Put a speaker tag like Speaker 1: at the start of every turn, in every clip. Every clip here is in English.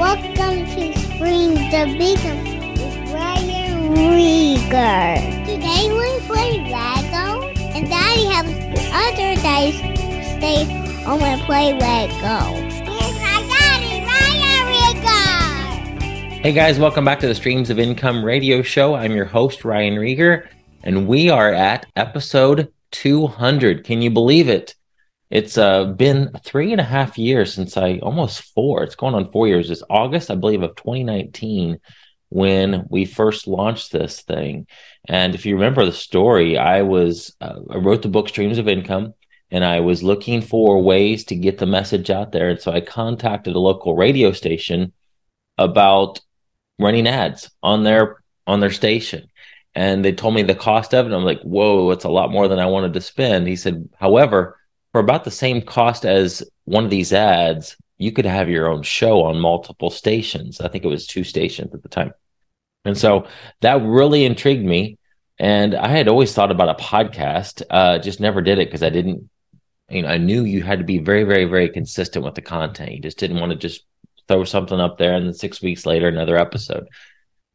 Speaker 1: Welcome to Spring the Beacon with Ryan Rieger. Today we play Lego, and Daddy has other days stay home and play Lego. My daddy, Ryan Rieger.
Speaker 2: Hey guys, welcome back to the Streams of Income radio show. I'm your host, Ryan Rieger, and we are at episode 200. Can you believe it? It's uh, been three and a half years since I almost four. It's going on four years. It's August, I believe, of 2019 when we first launched this thing. And if you remember the story, I was uh, I wrote the book Streams of Income, and I was looking for ways to get the message out there. And so I contacted a local radio station about running ads on their on their station. And they told me the cost of it. I'm like, whoa, it's a lot more than I wanted to spend. He said, however, for about the same cost as one of these ads, you could have your own show on multiple stations. I think it was two stations at the time. And so that really intrigued me. And I had always thought about a podcast, uh, just never did it because I didn't, you know, I knew you had to be very, very, very consistent with the content. You just didn't want to just throw something up there and then six weeks later, another episode.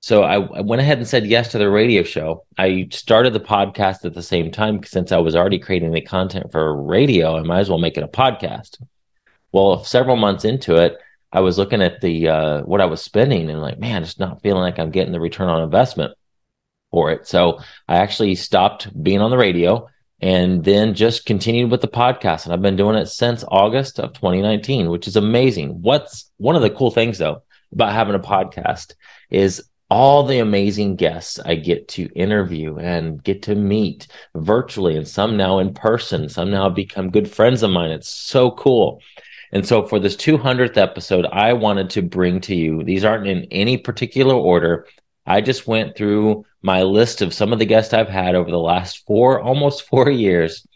Speaker 2: So I, I, went ahead and said yes to the radio show. I started the podcast at the same time since I was already creating the content for radio. I might as well make it a podcast. Well, several months into it, I was looking at the uh, what I was spending and like, man, it's not feeling like I'm getting the return on investment for it. So I actually stopped being on the radio and then just continued with the podcast. And I've been doing it since August of 2019, which is amazing. What's one of the cool things though about having a podcast is all the amazing guests I get to interview and get to meet virtually, and some now in person. Some now become good friends of mine. It's so cool. And so for this 200th episode, I wanted to bring to you, these aren't in any particular order. I just went through my list of some of the guests I've had over the last four, almost four years,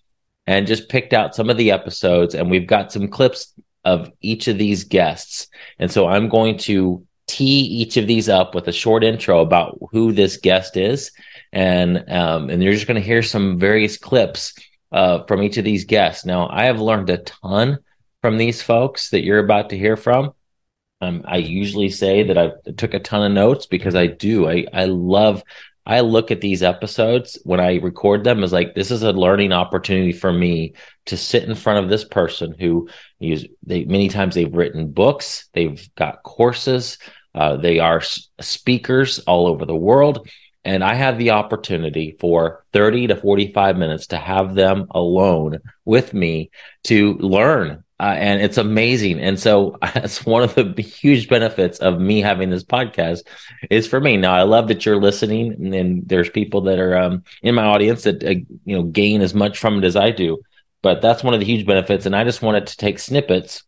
Speaker 2: and just picked out some of the episodes. And we've got some clips of each of these guests. And so I'm going to tee each of these up with a short intro about who this guest is, and um, and you're just going to hear some various clips uh, from each of these guests. Now, I have learned a ton from these folks that you're about to hear from. Um, I usually say that I took a ton of notes because I do. I I love. I look at these episodes when I record them as like this is a learning opportunity for me to sit in front of this person who use they many times they've written books, they've got courses, uh, they are speakers all over the world. And I had the opportunity for 30 to 45 minutes to have them alone with me to learn. Uh, and it's amazing. And so that's one of the huge benefits of me having this podcast is for me. Now, I love that you're listening and, and there's people that are um, in my audience that, uh, you know, gain as much from it as I do. But that's one of the huge benefits. And I just wanted to take snippets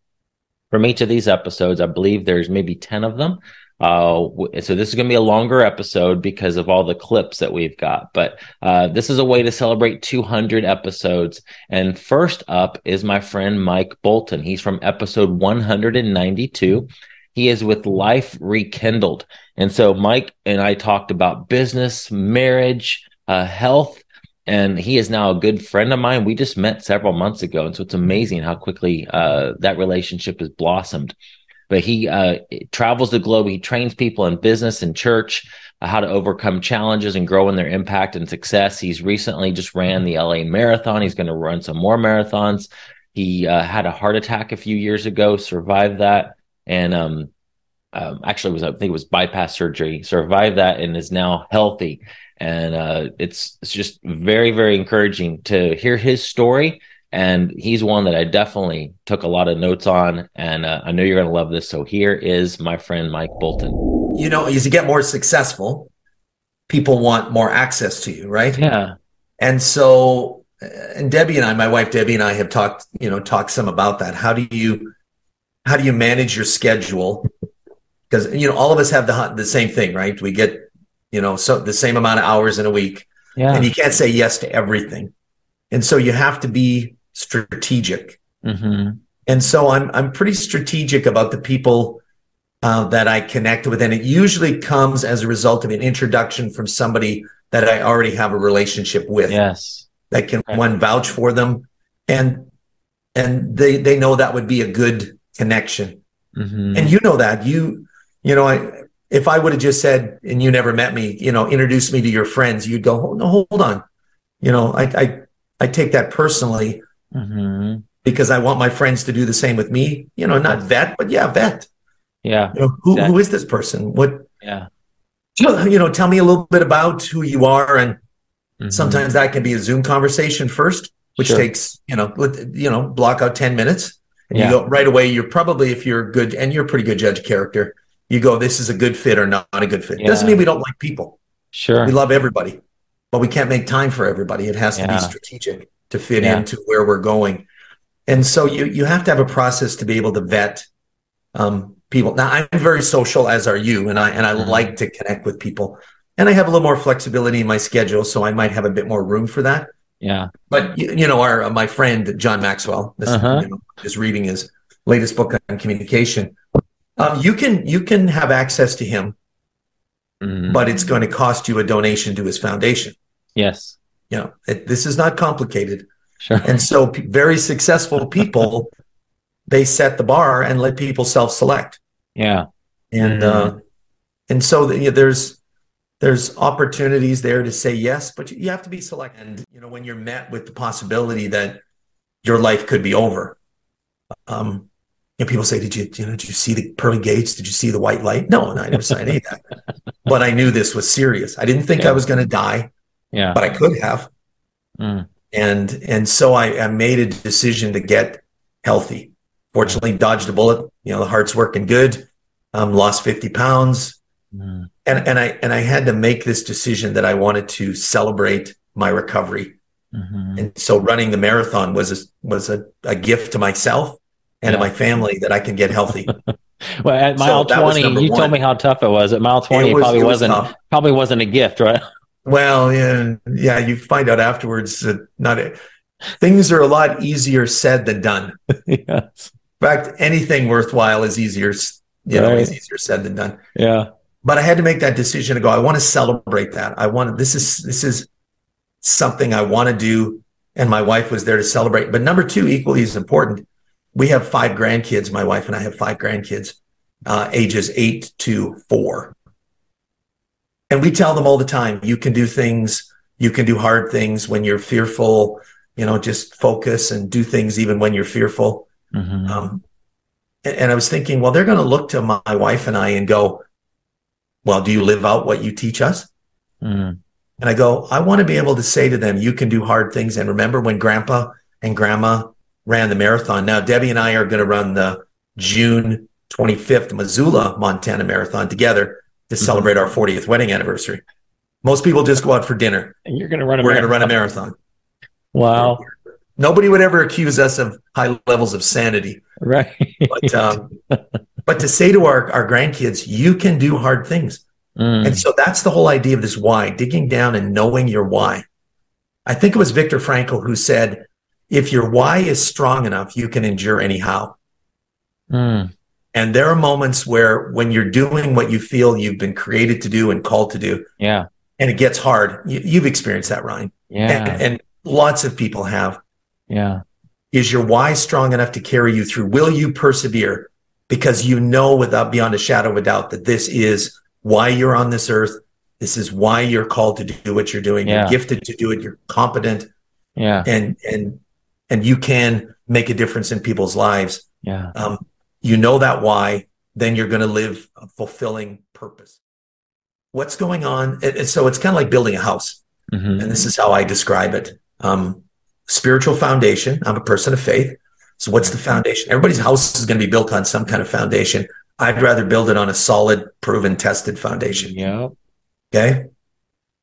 Speaker 2: from each of these episodes. I believe there's maybe 10 of them. Uh, so this is going to be a longer episode because of all the clips that we've got. But uh, this is a way to celebrate 200 episodes. And first up is my friend Mike Bolton. He's from episode 192. He is with Life Rekindled. And so Mike and I talked about business, marriage, uh, health, and he is now a good friend of mine. We just met several months ago, and so it's amazing how quickly uh, that relationship has blossomed. But he uh, travels the globe. He trains people in business and church uh, how to overcome challenges and grow in their impact and success. He's recently just ran the LA Marathon. He's going to run some more marathons. He uh, had a heart attack a few years ago, survived that, and um, um, actually was I think it was bypass surgery. Survived that and is now healthy and uh, it's it's just very very encouraging to hear his story. And he's one that i definitely took a lot of notes on. And uh, i know you're going to love this. So here is my friend mike bolton.
Speaker 3: You know as you get more successful people want more access to you right?
Speaker 2: Yeah.
Speaker 3: And so and debbie and i my wife debbie and i have talked you know talked some about that. How do you how do you manage your schedule? Because you know all of us have the the same thing right? We get you know, so the same amount of hours in a week. Yeah. And you can't say yes to everything. And so you have to be strategic. Mm-hmm. And so I'm I'm pretty strategic about the people uh, that I connect with, and it usually comes as a result of an introduction from somebody that I already have a relationship with.
Speaker 2: Yes,
Speaker 3: that can okay. one vouch for them, and and they they know that would be a good connection. Mm-hmm. And you know that you you know, I, if I would have just said, and you never met me, you know, introduce me to your friends, you'd go, oh, no, hold on. You know, I, I, I take that personally
Speaker 2: hmm
Speaker 3: because I want my friends to do the same with me. You know, not vet, but yeah, vet.
Speaker 2: Yeah.
Speaker 3: You know, who, who is this person? What,
Speaker 2: Yeah.
Speaker 3: you know, tell me a little bit about who you are. And
Speaker 2: Mhm.
Speaker 3: sometimes that can be a Zoom conversation first, which
Speaker 2: Sure.
Speaker 3: takes, you know, you know, block out 10 minutes. And
Speaker 2: Yeah.
Speaker 3: you go right away. You're probably, if you're good and you're a pretty good judge of character, you go, this is a good fit or not, a good fit. Doesn't mean we don't like people.
Speaker 2: Sure.
Speaker 3: We love everybody, but we can't make time for everybody. It has to be strategic to fit
Speaker 2: Yeah.
Speaker 3: into where we're going. And so you you have to have a process to be able to vet um, people. Now I'm very social, as are you, and I and I
Speaker 2: Mhm.
Speaker 3: like to connect with people. And I have a little more flexibility in my schedule, so I might have a bit more room for that.
Speaker 2: Yeah.
Speaker 3: But you, you know, our uh, my friend John Maxwell, this,
Speaker 2: Uh-huh.
Speaker 3: you know, is reading his latest book on communication. Um, you can you can have access to him,
Speaker 2: Mhm.
Speaker 3: but it's going to cost you a donation to his foundation.
Speaker 2: yes.
Speaker 3: You know, it, this is not complicated.
Speaker 2: Sure.
Speaker 3: And so, p- very successful people, they set the bar and let people self-select.
Speaker 2: Yeah.
Speaker 3: And uh, and so the, you know, there's there's opportunities there to say yes, but you, you have to be select. And you know, when you're met with the possibility that your life could be over, um, know, people say, "Did you you know did you see the pearly gates? Did you see the white light?" No, no I never saw any of that. But I knew this was serious. I didn't think
Speaker 2: Yeah.
Speaker 3: I was going to die,
Speaker 2: Yeah.
Speaker 3: but I could have
Speaker 2: Mm.
Speaker 3: and and so I, I made a decision to get healthy. Fortunately, dodged a bullet. You know, the heart's working good. Um, lost fifty pounds,
Speaker 2: Mm.
Speaker 3: and and I and I had to make this decision that I wanted to celebrate my recovery.
Speaker 2: Mhm.
Speaker 3: And so, running the marathon was a, was a, a gift to myself and
Speaker 2: Yeah.
Speaker 3: my family that I can get healthy.
Speaker 2: Well, at mile
Speaker 3: was
Speaker 2: twenty, you
Speaker 3: one.
Speaker 2: told me how tough it was. At mile twenty, it,
Speaker 3: was-
Speaker 2: probably
Speaker 3: it was
Speaker 2: wasn't
Speaker 3: tough.
Speaker 2: probably wasn't a gift, right?
Speaker 3: Well, yeah, yeah. You find out afterwards that not things are a lot easier said than done.
Speaker 2: yes.
Speaker 3: In fact, anything worthwhile is easier, you know, is easier said than done.
Speaker 2: Yeah.
Speaker 3: But I had to make that decision to go. I want to celebrate that. I want this is this is something I want to do, and my wife was there to celebrate. But number two, equally as important, we have five grandkids. My wife and I have five grandkids, uh, ages eight to four, and we tell them all the time, you can do things, you can do hard things when you're fearful. You know, just focus and do things even when you're fearful.
Speaker 2: Mhm.
Speaker 3: Um, and, and I was thinking, well, they're going to look to my, my wife and I and go, well, do you live out what you teach us?
Speaker 2: Mm.
Speaker 3: And I go, I want to be able to say to them, you can do hard things. And remember when grandpa and grandma ran the marathon? Now, Debbie and I are going to run the June 25th Missoula, Montana marathon together to celebrate our 40th wedding anniversary. Most people just go out for dinner.
Speaker 2: And you're going to run a
Speaker 3: We're going to run a
Speaker 2: marathon.
Speaker 3: marathon.
Speaker 2: Wow.
Speaker 3: Nobody would ever accuse us of high levels of sanity.
Speaker 2: Right.
Speaker 3: But um, but to say to our, our grandkids, you can do hard things.
Speaker 2: Mm.
Speaker 3: And so that's the whole idea of this why, digging down and knowing your why. I think it was Viktor Frankl who said, if your why is strong enough, you can endure anyhow.
Speaker 2: Mm.
Speaker 3: And there are moments where when you're doing what you feel you've been created to do and called to do,
Speaker 2: Yeah.
Speaker 3: and it gets hard, you, you've experienced that, Ryan.
Speaker 2: Yeah.
Speaker 3: And, and lots of people have.
Speaker 2: yeah.
Speaker 3: Is your why strong enough to carry you through? Will you persevere? Because you know without beyond a shadow of a doubt that this is why you're on this earth. This is why you're called to do what you're doing.
Speaker 2: Yeah.
Speaker 3: You're gifted to do it. You're competent
Speaker 2: Yeah.
Speaker 3: and and and you can make a difference in people's lives.
Speaker 2: Yeah.
Speaker 3: Um, you know that why, then you're going to live a fulfilling purpose. What's going on? And, and so it's kind of like building a house
Speaker 2: Mhm.
Speaker 3: and this is how I describe it. Um, spiritual foundation. I'm a person of faith. So what's the foundation? Everybody's house is going to be built on some kind of foundation. I'd rather build it on a solid, proven, tested foundation.
Speaker 2: Yeah.
Speaker 3: Okay.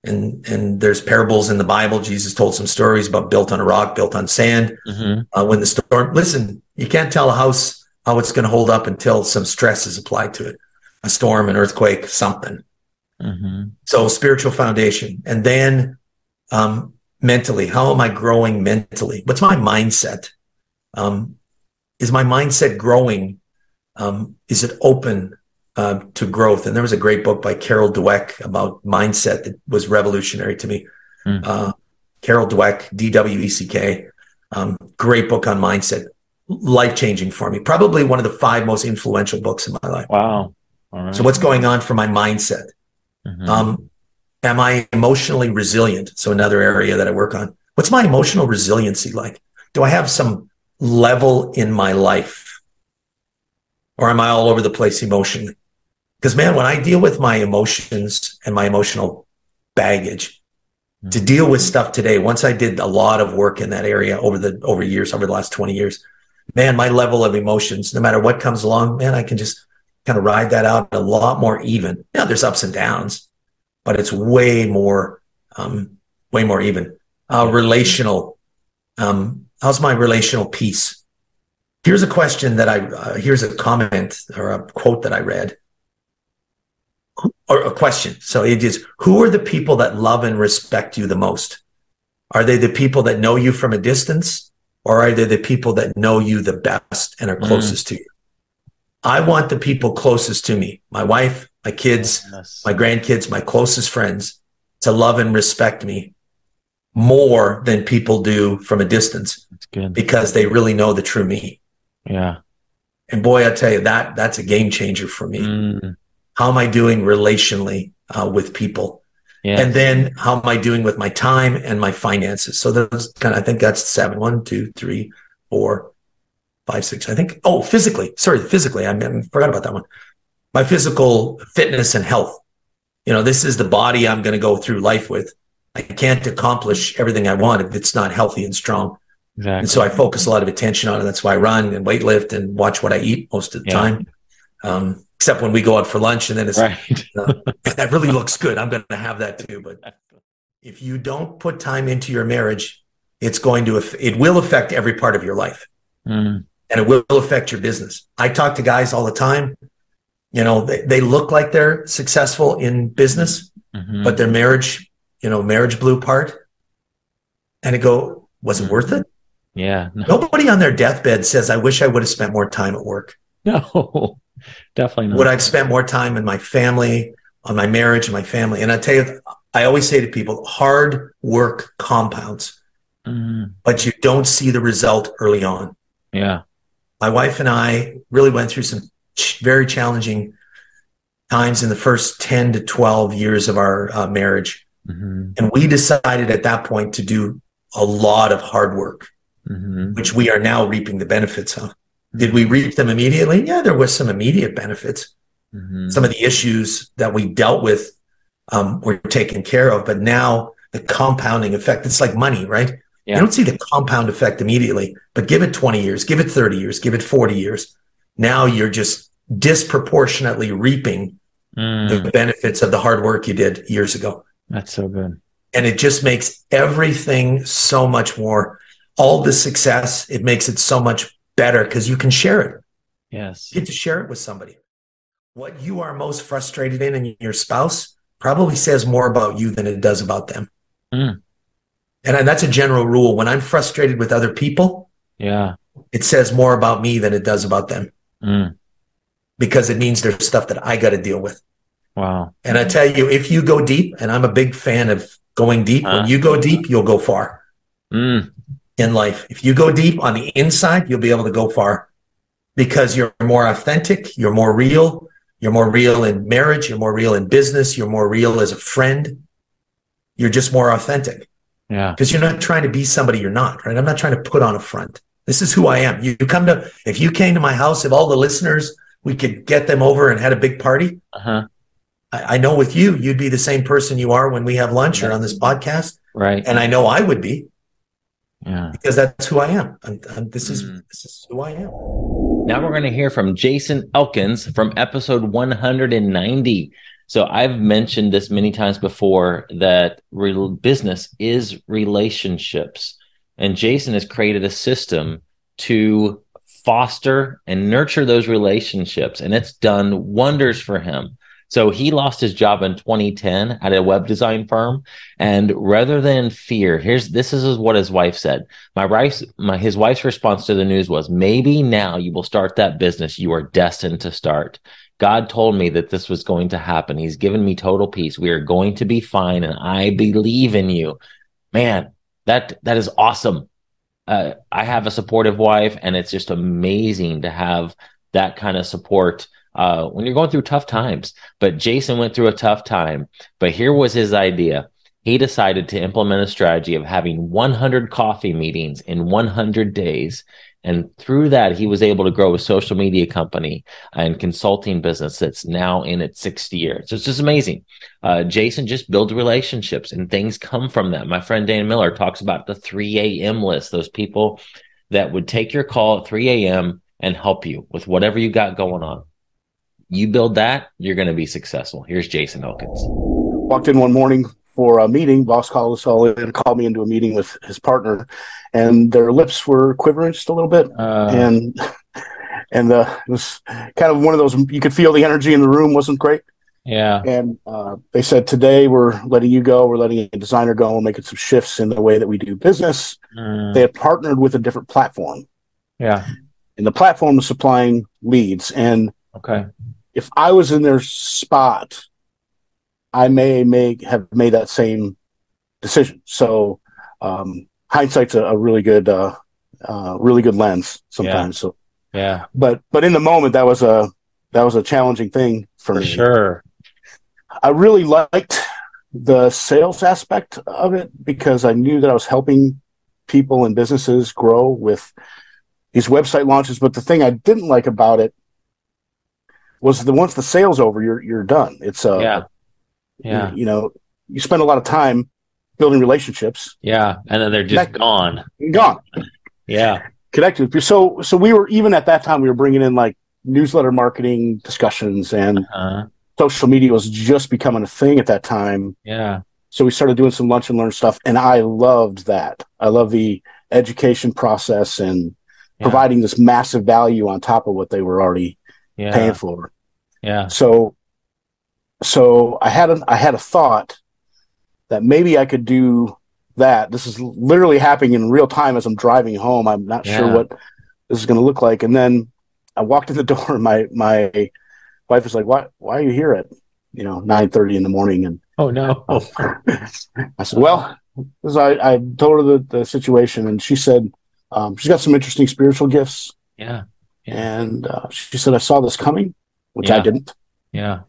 Speaker 3: And and there's parables in the Bible. Jesus told some stories about built on a rock, built on sand.
Speaker 2: Mhm.
Speaker 3: Uh, when the storm, listen, you can't tell a house how it's going to hold up until some stress is applied to it, a storm, an earthquake, something.
Speaker 2: Mhm.
Speaker 3: So spiritual foundation, and then um, mentally, how am I growing mentally? What's my mindset? Um, is my mindset growing? Um, is it open uh, to growth? And there was a great book by Carol Dweck about mindset that was revolutionary to me.
Speaker 2: Hmm.
Speaker 3: Uh, Carol Dweck, D W E C K, um, great book on mindset, life changing for me. Probably one of the five most influential books in my life.
Speaker 2: Wow.
Speaker 3: So what's going on for my mindset?
Speaker 2: Mhm.
Speaker 3: Um, am I emotionally resilient? So another area that I work on. What's my emotional resiliency like? Do I have some level in my life? Or am I all over the place emotionally? Because man, when I deal with my emotions and my emotional baggage, to deal with stuff today, once I did a lot of work in that area over the over years, over the last 20 years, man, my level of emotions, no matter what comes along, man, I can just kind of ride that out a lot more even. Yeah, there's ups and downs, but it's way more, um, way more even. Uh, relational. Um, how's my relational piece? Here's a question that I, uh, here's a comment or a quote that I read or a question. So it is, who are the people that love and respect you the most? Are they the people that know you from a distance or are they the people that know you the best and are
Speaker 2: Mm.
Speaker 3: closest to you? I want the people closest to me, my wife, my kids,
Speaker 2: Yes.
Speaker 3: my grandkids, my closest friends to love and respect me more than people do from a distance
Speaker 2: good.
Speaker 3: because they really know the true me.
Speaker 2: Yeah.
Speaker 3: And boy, I tell you that that's a game changer for me.
Speaker 2: Mm.
Speaker 3: How am I doing relationally uh, with people?
Speaker 2: Yeah.
Speaker 3: And then how am I doing with my time and my finances? So those kind of, I think that's seven. One, two, three, four, five, six. I think. Oh, physically. Sorry, physically. I, I forgot about that one. My physical fitness and health. You know, this is the body I'm going to go through life with. I can't accomplish everything I want if it's not healthy and strong.
Speaker 2: exactly.
Speaker 3: And so I focus a lot of attention on it. That's why I run and weight lift and watch what I eat most of the
Speaker 2: Yeah.
Speaker 3: time. Um, except when we go out for lunch and then it's
Speaker 2: right.
Speaker 3: that really looks good. I'm going to have that too. But if you don't put time into your marriage, it's going to, it will affect every part of your life
Speaker 2: Mm.
Speaker 3: and it will affect your business. I talk to guys all the time. You know, they, they look like they're successful in business,
Speaker 2: Mhm.
Speaker 3: but their marriage, you know, marriage blew apart. And it go, was it worth it?
Speaker 2: yeah. No,
Speaker 3: Nobody on their deathbed says, I wish I would have spent more time at work.
Speaker 2: no, definitely not.
Speaker 3: Would I have spent more time in my family, on my marriage and my family? And I tell you, I always say to people, hard work compounds,
Speaker 2: Mhm.
Speaker 3: but you don't see the result early on.
Speaker 2: Yeah.
Speaker 3: My wife and I really went through some ch- very challenging times in the first 10 to 12 years of our uh, marriage.
Speaker 2: hmm
Speaker 3: And we decided at that point to do a lot of hard work,
Speaker 2: hmm
Speaker 3: which we are now reaping the benefits of. Did we reap them immediately? Yeah, there was some immediate benefits.
Speaker 2: hmm
Speaker 3: some of the issues that we dealt with um, were taken care of, but now the compounding effect, it's like money, right?
Speaker 2: Yeah.
Speaker 3: You don't see the compound effect immediately, but give it 20 years, give it 30 years, give it 40 years. Now you're just disproportionately reaping
Speaker 2: Mm.
Speaker 3: the benefits of the hard work you did years ago.
Speaker 2: That's so good.
Speaker 3: And it just makes everything so much more, all the success, it makes it so much better because you can share it.
Speaker 2: Yes.
Speaker 3: You get to share it with somebody. What you are most frustrated in in your spouse probably says more about you than it does about them.
Speaker 2: Mm.
Speaker 3: And that's a general rule. When I'm frustrated with other people,
Speaker 2: Yeah.
Speaker 3: it says more about me than it does about them
Speaker 2: Mm.
Speaker 3: because it means there's stuff that I got to deal with.
Speaker 2: Wow.
Speaker 3: And I tell you, if you go deep, and I'm a big fan of going deep,
Speaker 2: Uh.
Speaker 3: when you go deep, you'll go far
Speaker 2: Mm.
Speaker 3: In life. If you go deep on the inside, you'll be able to go far because you're more authentic, you're more real, you're more real in marriage, you're more real in business, you're more real as a friend. You're just more authentic
Speaker 2: Yeah.
Speaker 3: because you're not trying to be somebody you're not, right? I'm not trying to put on a front. This is who I am. You, come to, if you came to my house, if all the listeners, we could get them over and had a big party.
Speaker 2: Uh huh.
Speaker 3: I, I know with you, you'd be the same person you are when we have lunch or on this podcast.
Speaker 2: Right.
Speaker 3: And I know I would be
Speaker 2: Yeah.
Speaker 3: because that's who I am. I'm, I'm- this is,
Speaker 2: Mm.
Speaker 3: this is who I am.
Speaker 2: Now we're going to hear from Jason Elkins from episode 190. So I've mentioned this many times before that real business is relationships. And Jason has created a system to foster and nurture those relationships. And it's done wonders for him. So he lost his job in 2010 at a web design firm. And rather than fear, here's this is what his wife said. My wife's my his wife's response to the news was, maybe now you will start that business you are destined to start. God told me that this was going to happen. He's given me total peace. We are going to be fine, and I believe in you. Man, that that is awesome. Uh, I have a supportive wife, and it's just amazing to have that kind of support uh, when you're going through tough times. But Jason went through a tough time. But here was his idea. He decided to implement a strategy of having 100 coffee meetings in 100 days. And through that, he was able to grow a social media company and consulting business that's now in its sixth year. So it's just amazing. Uh, Jason just builds relationships and things come from that. My friend Dan Miller talks about the 3 a.m. list, those people that would take your call at 3 a.m. and help you with whatever you got going on. You build that, you're going to be successful. Here's Jason Elkins.
Speaker 4: Walked in one morning for a meeting. Boss called us all in, called me into a meeting with his partner, and their lips were quivering just a little bit, uh, and and uh, it was kind of one of those. You could feel the energy in the room wasn't great.
Speaker 2: Yeah.
Speaker 4: And uh, they said today we're letting you go. We're letting a designer go. and making some shifts in the way that we do business. Mm. They had partnered with a different platform.
Speaker 2: Yeah.
Speaker 4: And the platform was supplying leads. And
Speaker 2: okay
Speaker 4: if I was in their spot, I may may have made that same decision. So um, hindsight's a, a, really good, uh, uh, really good lens sometimes.
Speaker 2: Yeah.
Speaker 4: So
Speaker 2: yeah,
Speaker 4: but but in the moment that was a that was a challenging thing for,
Speaker 2: for
Speaker 4: me.
Speaker 2: Sure,
Speaker 4: I really liked the sales aspect of it because I knew that I was helping people and businesses grow with these website launches. But the thing I didn't like about it was the once the sale's over, you're you're done. It's uh
Speaker 2: yeah, yeah.
Speaker 4: You, you know, you spend a lot of time building relationships.
Speaker 2: Yeah, and then they're just gone.
Speaker 4: Gone.
Speaker 2: Yeah.
Speaker 4: Connected. So so we were even at that time we were bringing in like newsletter marketing discussions and uh-huh. social media was just becoming a thing at that time.
Speaker 2: Yeah.
Speaker 4: So we started doing some lunch and learn stuff, and I loved that. I love the education process and yeah. providing this massive value on top of what they were already
Speaker 2: yeah.
Speaker 4: paying for.
Speaker 2: Yeah.
Speaker 4: So, so I had an, I had a thought that maybe I could do that. This is literally happening in real time as I'm driving home. I'm not yeah. sure what this is going to look like. And then I walked in the door and my, my wife was like, why, why are you here at, you know, nine thirty in the morning? And,
Speaker 2: oh no.
Speaker 4: I said, well, I, I told her the, the situation and she said, um, she's got some interesting spiritual gifts.
Speaker 2: Yeah.
Speaker 4: And uh, she said, I saw this coming, which yeah. I didn't.
Speaker 2: Yeah.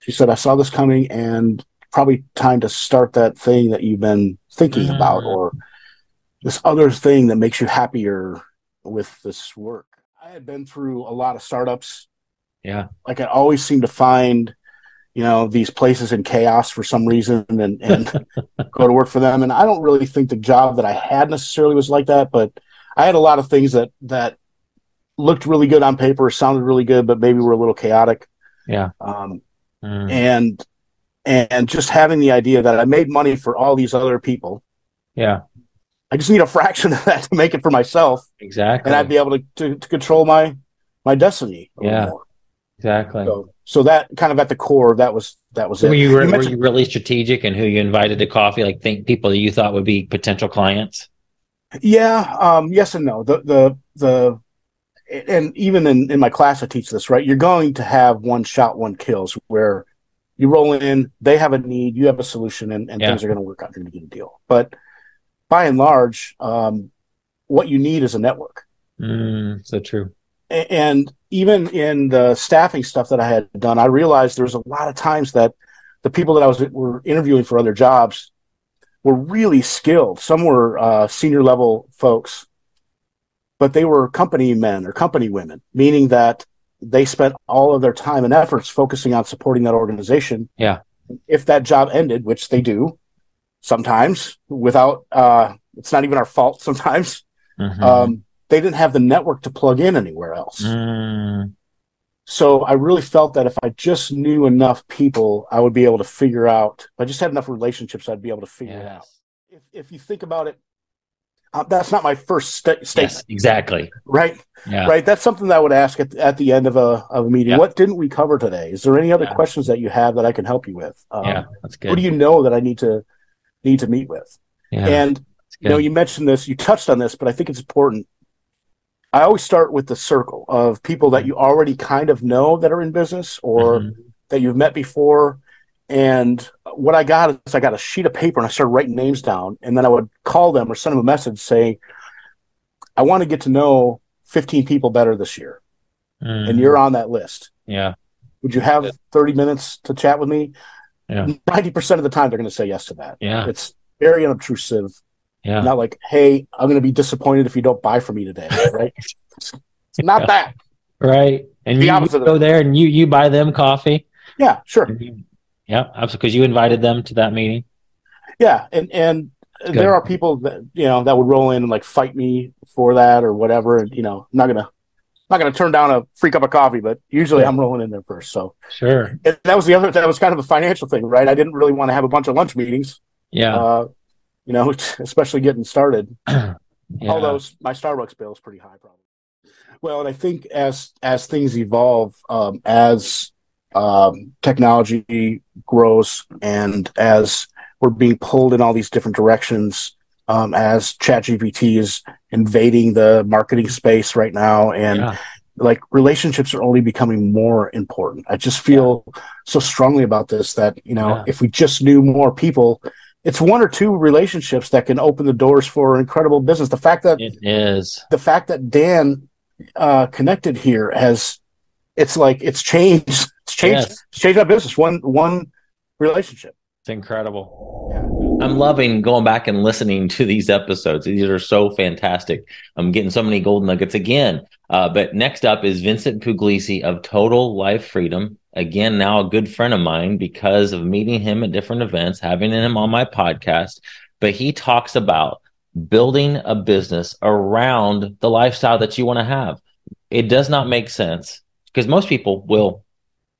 Speaker 4: She said, I saw this coming and probably time to start that thing that you've been thinking mm. about or this other thing that makes you happier with this work. I had been through a lot of startups.
Speaker 2: Yeah.
Speaker 4: Like I always seem to find, you know, these places in chaos for some reason and, and go to work for them. And I don't really think the job that I had necessarily was like that, but I had a lot of things that, that looked really good on paper, sounded really good, but maybe were a little chaotic.
Speaker 2: Yeah.
Speaker 4: Um, mm. And and just having the idea that I made money for all these other people.
Speaker 2: Yeah.
Speaker 4: I just need a fraction of that to make it for myself.
Speaker 2: Exactly.
Speaker 4: And I'd be able to, to, to control my my destiny.
Speaker 2: Yeah. Exactly.
Speaker 4: So, so, that kind of at the core, that was that was
Speaker 2: so
Speaker 4: it.
Speaker 2: Were you, you were you really strategic in who you invited to coffee? Like think people that you thought would be potential clients?
Speaker 4: Yeah. Um, yes and no. The the the and even in, in my class, I teach this, right? You're going to have one shot, one kills where you roll in, they have a need, you have a solution, and, and yeah. things are going to work out. You're going to get a deal. But by and large, um, what you need is a network.
Speaker 2: Mm, so true.
Speaker 4: And even in the staffing stuff that I had done, I realized there was a lot of times that the people that I was were interviewing for other jobs were really skilled. Some were uh, senior level folks but they were company men or company women, meaning that they spent all of their time and efforts focusing on supporting that organization.
Speaker 2: Yeah.
Speaker 4: If that job ended, which they do sometimes without, uh, it's not even our fault sometimes. Mm-hmm. Um, they didn't have the network to plug in anywhere else.
Speaker 2: Mm.
Speaker 4: So I really felt that if I just knew enough people, I would be able to figure out. If I just had enough relationships, I'd be able to figure yes. it out. If, if you think about it, uh, that's not my first st- statement. Yes,
Speaker 2: exactly.
Speaker 4: Right.
Speaker 2: Yeah.
Speaker 4: Right. That's something that I would ask at, at the end of a of a meeting. Yeah. What didn't we cover today? Is there any other yeah. questions that you have that I can help you with?
Speaker 2: Um, yeah, that's good.
Speaker 4: Who do you know that I need to need to meet with?
Speaker 2: Yeah,
Speaker 4: and you know, you mentioned this, you touched on this, but I think it's important. I always start with the circle of people that you already kind of know that are in business or mm-hmm. that you've met before and what I got is I got a sheet of paper and I started writing names down. And then I would call them or send them a message saying, I want to get to know 15 people better this year. Mm. And you're on that list.
Speaker 2: Yeah.
Speaker 4: Would you have 30 minutes to chat with me?
Speaker 2: Yeah.
Speaker 4: 90% of the time, they're going to say yes to that.
Speaker 2: Yeah.
Speaker 4: It's very unobtrusive.
Speaker 2: Yeah.
Speaker 4: Not like, hey, I'm going to be disappointed if you don't buy from me today. Right. it's not that.
Speaker 2: Right. And
Speaker 4: The
Speaker 2: you, you go there and you you buy them coffee.
Speaker 4: Yeah, sure.
Speaker 2: Yeah, absolutely. Because you invited them to that meeting.
Speaker 4: Yeah. And, and
Speaker 2: Good.
Speaker 4: there are people that, you know, that would roll in and like fight me for that or whatever. And, you know, I'm not going to, not to turn down a free cup of coffee, but usually
Speaker 2: Yeah.
Speaker 4: I'm rolling in there first. So
Speaker 2: Sure.
Speaker 4: and that was the other, that was kind of a financial thing, right? I didn't really want to have a bunch of lunch meetings.
Speaker 2: Yeah.
Speaker 4: uh, you know, especially getting started.
Speaker 2: yeah.
Speaker 4: Although my Starbucks bill is pretty high, probably. Well, and I think as as things evolve, um, as um, technology grows, and as we're being pulled in all these different directions, um, as ChatGPT is invading the marketing space right now, and
Speaker 2: yeah.
Speaker 4: like relationships are only becoming more important. I just feel so strongly about this that, you know,
Speaker 2: Yeah.
Speaker 4: if we just knew more people, it's one or two relationships that can open the doors for incredible business. The fact that
Speaker 2: It is.
Speaker 4: the fact that Dan uh connected here has it's like it's changed it's changed
Speaker 2: Yes.
Speaker 4: it's changed my business. One one relationship.
Speaker 2: It's incredible. I'm loving going back and listening to these episodes. These are so fantastic. I'm getting so many gold nuggets again. Uh, but next up is Vincent Pugliese of Total Life Freedom. Again, now a good friend of mine because of meeting him at different events, having him on my podcast. But he talks about building a business around the lifestyle that you want to have. It does not make sense because most people will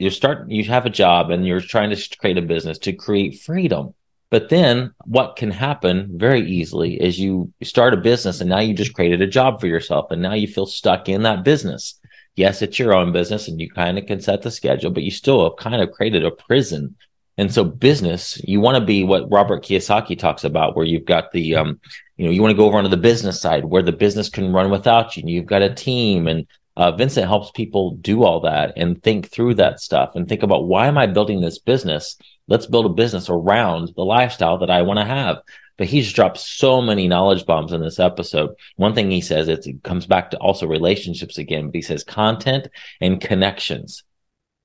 Speaker 2: you start you have a job and you're trying to create a business to create freedom. But then what can happen very easily is you start a business and now you just created a job for yourself and now you feel stuck in that business. Yes it's your own business and you kind of can set the schedule but you still have kind of created a prison. And so business you want to be what robert kiyosaki talks about where you've got the um you know you want to go over onto the business side where the business can run without you and you've got a team and uh, Vincent helps people do all that and think through that stuff and think about why am I building this business? Let's build a business around the lifestyle that I want to have. But he's dropped so many knowledge bombs in this episode. One thing he says it comes back to also relationships again, but he says content and connections.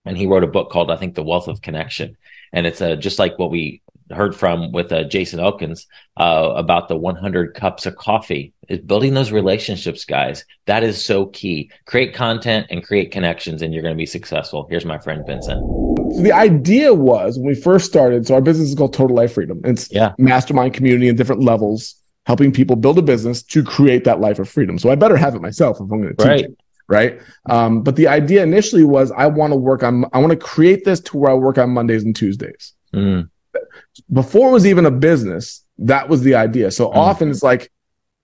Speaker 2: And he wrote a book called, I think, The Wealth of Connection. And it's uh, just like what we heard from with uh, Jason Elkins uh, about the 100 cups of coffee is building those relationships, guys. That is so key. Create content and create connections, and you're going to be successful. Here's my friend Vincent.
Speaker 5: So the idea was when we first started, so our business is called Total Life Freedom. It's
Speaker 2: Yeah.
Speaker 5: mastermind community in different levels, helping people build a business to create that life of freedom. So I better have it myself if I'm going to teach
Speaker 2: Right.
Speaker 5: it. Right. Um, but the idea initially was I want to work on, I want to create this to where I work on Mondays and Tuesdays.
Speaker 2: Mm,
Speaker 5: Before it was even a business, that was the idea. So often it's like,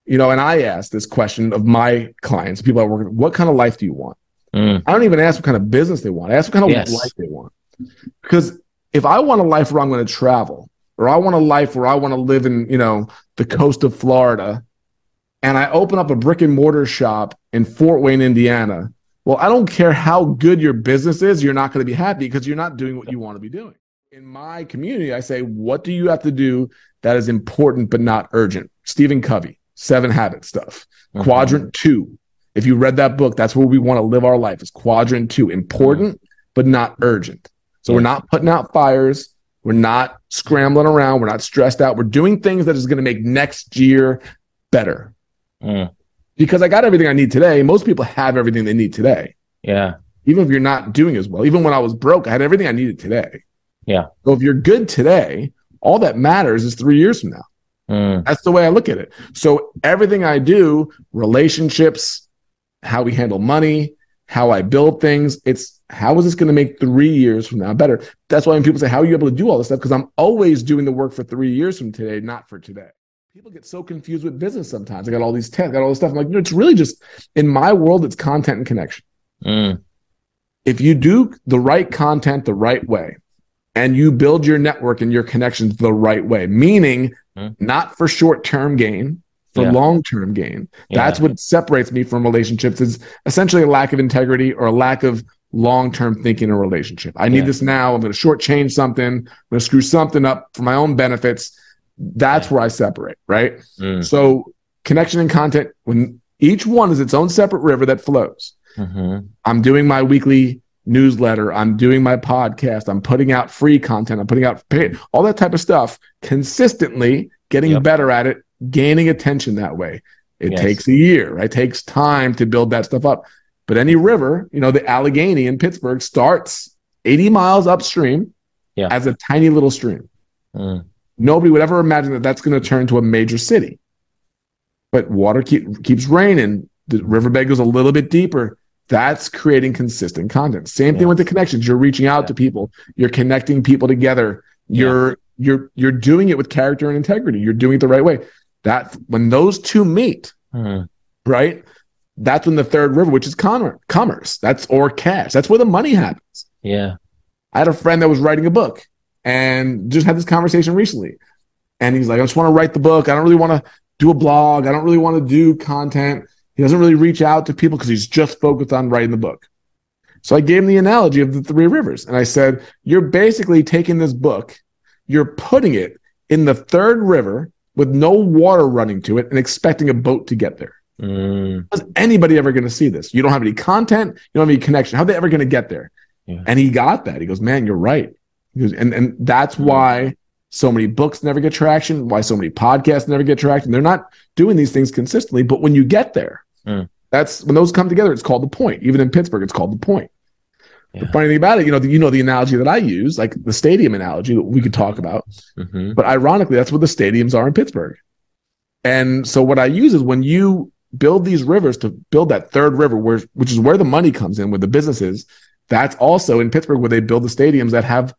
Speaker 5: you know, and I ask this question of my clients, people I work with, what kind of life do you want?
Speaker 2: mm,
Speaker 5: I don't even ask what kind of business they want. I ask what kind of
Speaker 2: Yes.
Speaker 5: life they want. Because if I want a life where I'm going to travel, or I want a life where I want to live in, you know, the coast of Florida, and I open up a brick and mortar shop in Fort Wayne, Indiana, well, I don't care how good your business is, you're not going to be happy because you're not doing what you want to be doing. In my community, I say, what do you have to do that is important but not urgent? Stephen Covey, Seven Habits stuff.
Speaker 2: mhm.
Speaker 5: Quadrant two. If you read that book, that's where we want to live our life. Is quadrant two important but not urgent. So we're not putting out fires. We're not scrambling around. We're not stressed out. We're doing things that is going to make next year better.
Speaker 2: Mm,
Speaker 5: Because I got everything I need today. Most people have everything they need today.
Speaker 2: yeah.
Speaker 5: Even if you're not doing as well. Even when I was broke, I had everything I needed today.
Speaker 2: Yeah.
Speaker 5: So if you're good today, all that matters is three years from now.
Speaker 2: Mm,
Speaker 5: That's the way I look at it. So everything I do, relationships, how we handle money, how I build things, it's how is this going to make three years from now better? That's why when people say, How are you able to do all this stuff? Because I'm always doing the work for three years from today, not for today. People get so confused with business sometimes. I got all these tests, I got all this stuff. I'm like, no, it's really just in my world, it's content and connection
Speaker 2: mm,
Speaker 5: if you do the right content the right way and you build your network and your connections the right way, meaning
Speaker 2: Mhm.
Speaker 5: not for short term gain, for
Speaker 2: Yeah.
Speaker 5: long term gain.
Speaker 2: Yeah.
Speaker 5: That's what separates me from relationships is essentially a lack of integrity or a lack of long term thinking in a relationship. I need this now. I'm going to shortchange something. I'm going to screw something up for my own benefits. That's where I separate, right?
Speaker 2: mm,
Speaker 5: So connection and content, when each one is its own separate river that flows.
Speaker 2: mhm.
Speaker 5: I'm doing my weekly newsletter, I'm doing my podcast, I'm putting out free content, I'm putting out paid, all that type of stuff consistently, getting
Speaker 2: Yep.
Speaker 5: better at it, gaining attention that way. It
Speaker 2: Yes.
Speaker 5: takes a year, right? It takes time to build that stuff up. But any river, you know, the Allegheny in Pittsburgh starts 80 miles upstream
Speaker 2: Yeah.
Speaker 5: as a tiny little stream.
Speaker 2: Mm.
Speaker 5: Nobody would ever imagine that that's going to turn to a major city. But water keep, keeps raining. The riverbed goes a little bit deeper. That's creating consistent content. Same thing with the connections. You're reaching out
Speaker 2: Yeah.
Speaker 5: to people. You're connecting people together. You're you're you're doing it with character and integrity. You're doing it the right way. That when those two meet,
Speaker 2: Mm.
Speaker 5: right? That's when the third river, which is commerce, commerce. That's or cash. That's where the money happens.
Speaker 2: Yeah.
Speaker 5: I had a friend that was writing a book and just had this conversation recently. And he's like, I just want to write the book. I don't really want to do a blog. I don't really want to do content. He doesn't really reach out to people because he's just focused on writing the book. So I gave him the analogy of the three rivers. And I said, You're basically taking this book, you're putting it in the third river with no water running to it and expecting a boat to get there.
Speaker 2: Mm.
Speaker 5: How's anybody ever going to see this? You don't have any content. You don't have any connection. How are they ever going to get there?
Speaker 2: Yeah.
Speaker 5: And he got that. He goes, man, you're right. He goes, and, and that's
Speaker 2: Mm.
Speaker 5: why so many books never get traction, why so many podcasts never get traction. They're not doing these things consistently, but when you get there,
Speaker 2: Mm.
Speaker 5: that's when those come together, it's called the point. Even in Pittsburgh, it's called the point. The funny thing about it, you know, the, you know the analogy that I use, like the stadium analogy that we could talk about.
Speaker 2: hmm
Speaker 5: But ironically, that's what the stadiums are in Pittsburgh. And so what I use is when you build these rivers to build that third river, where which is where the money comes in, where the business is, that's also in Pittsburgh where they build the stadiums that have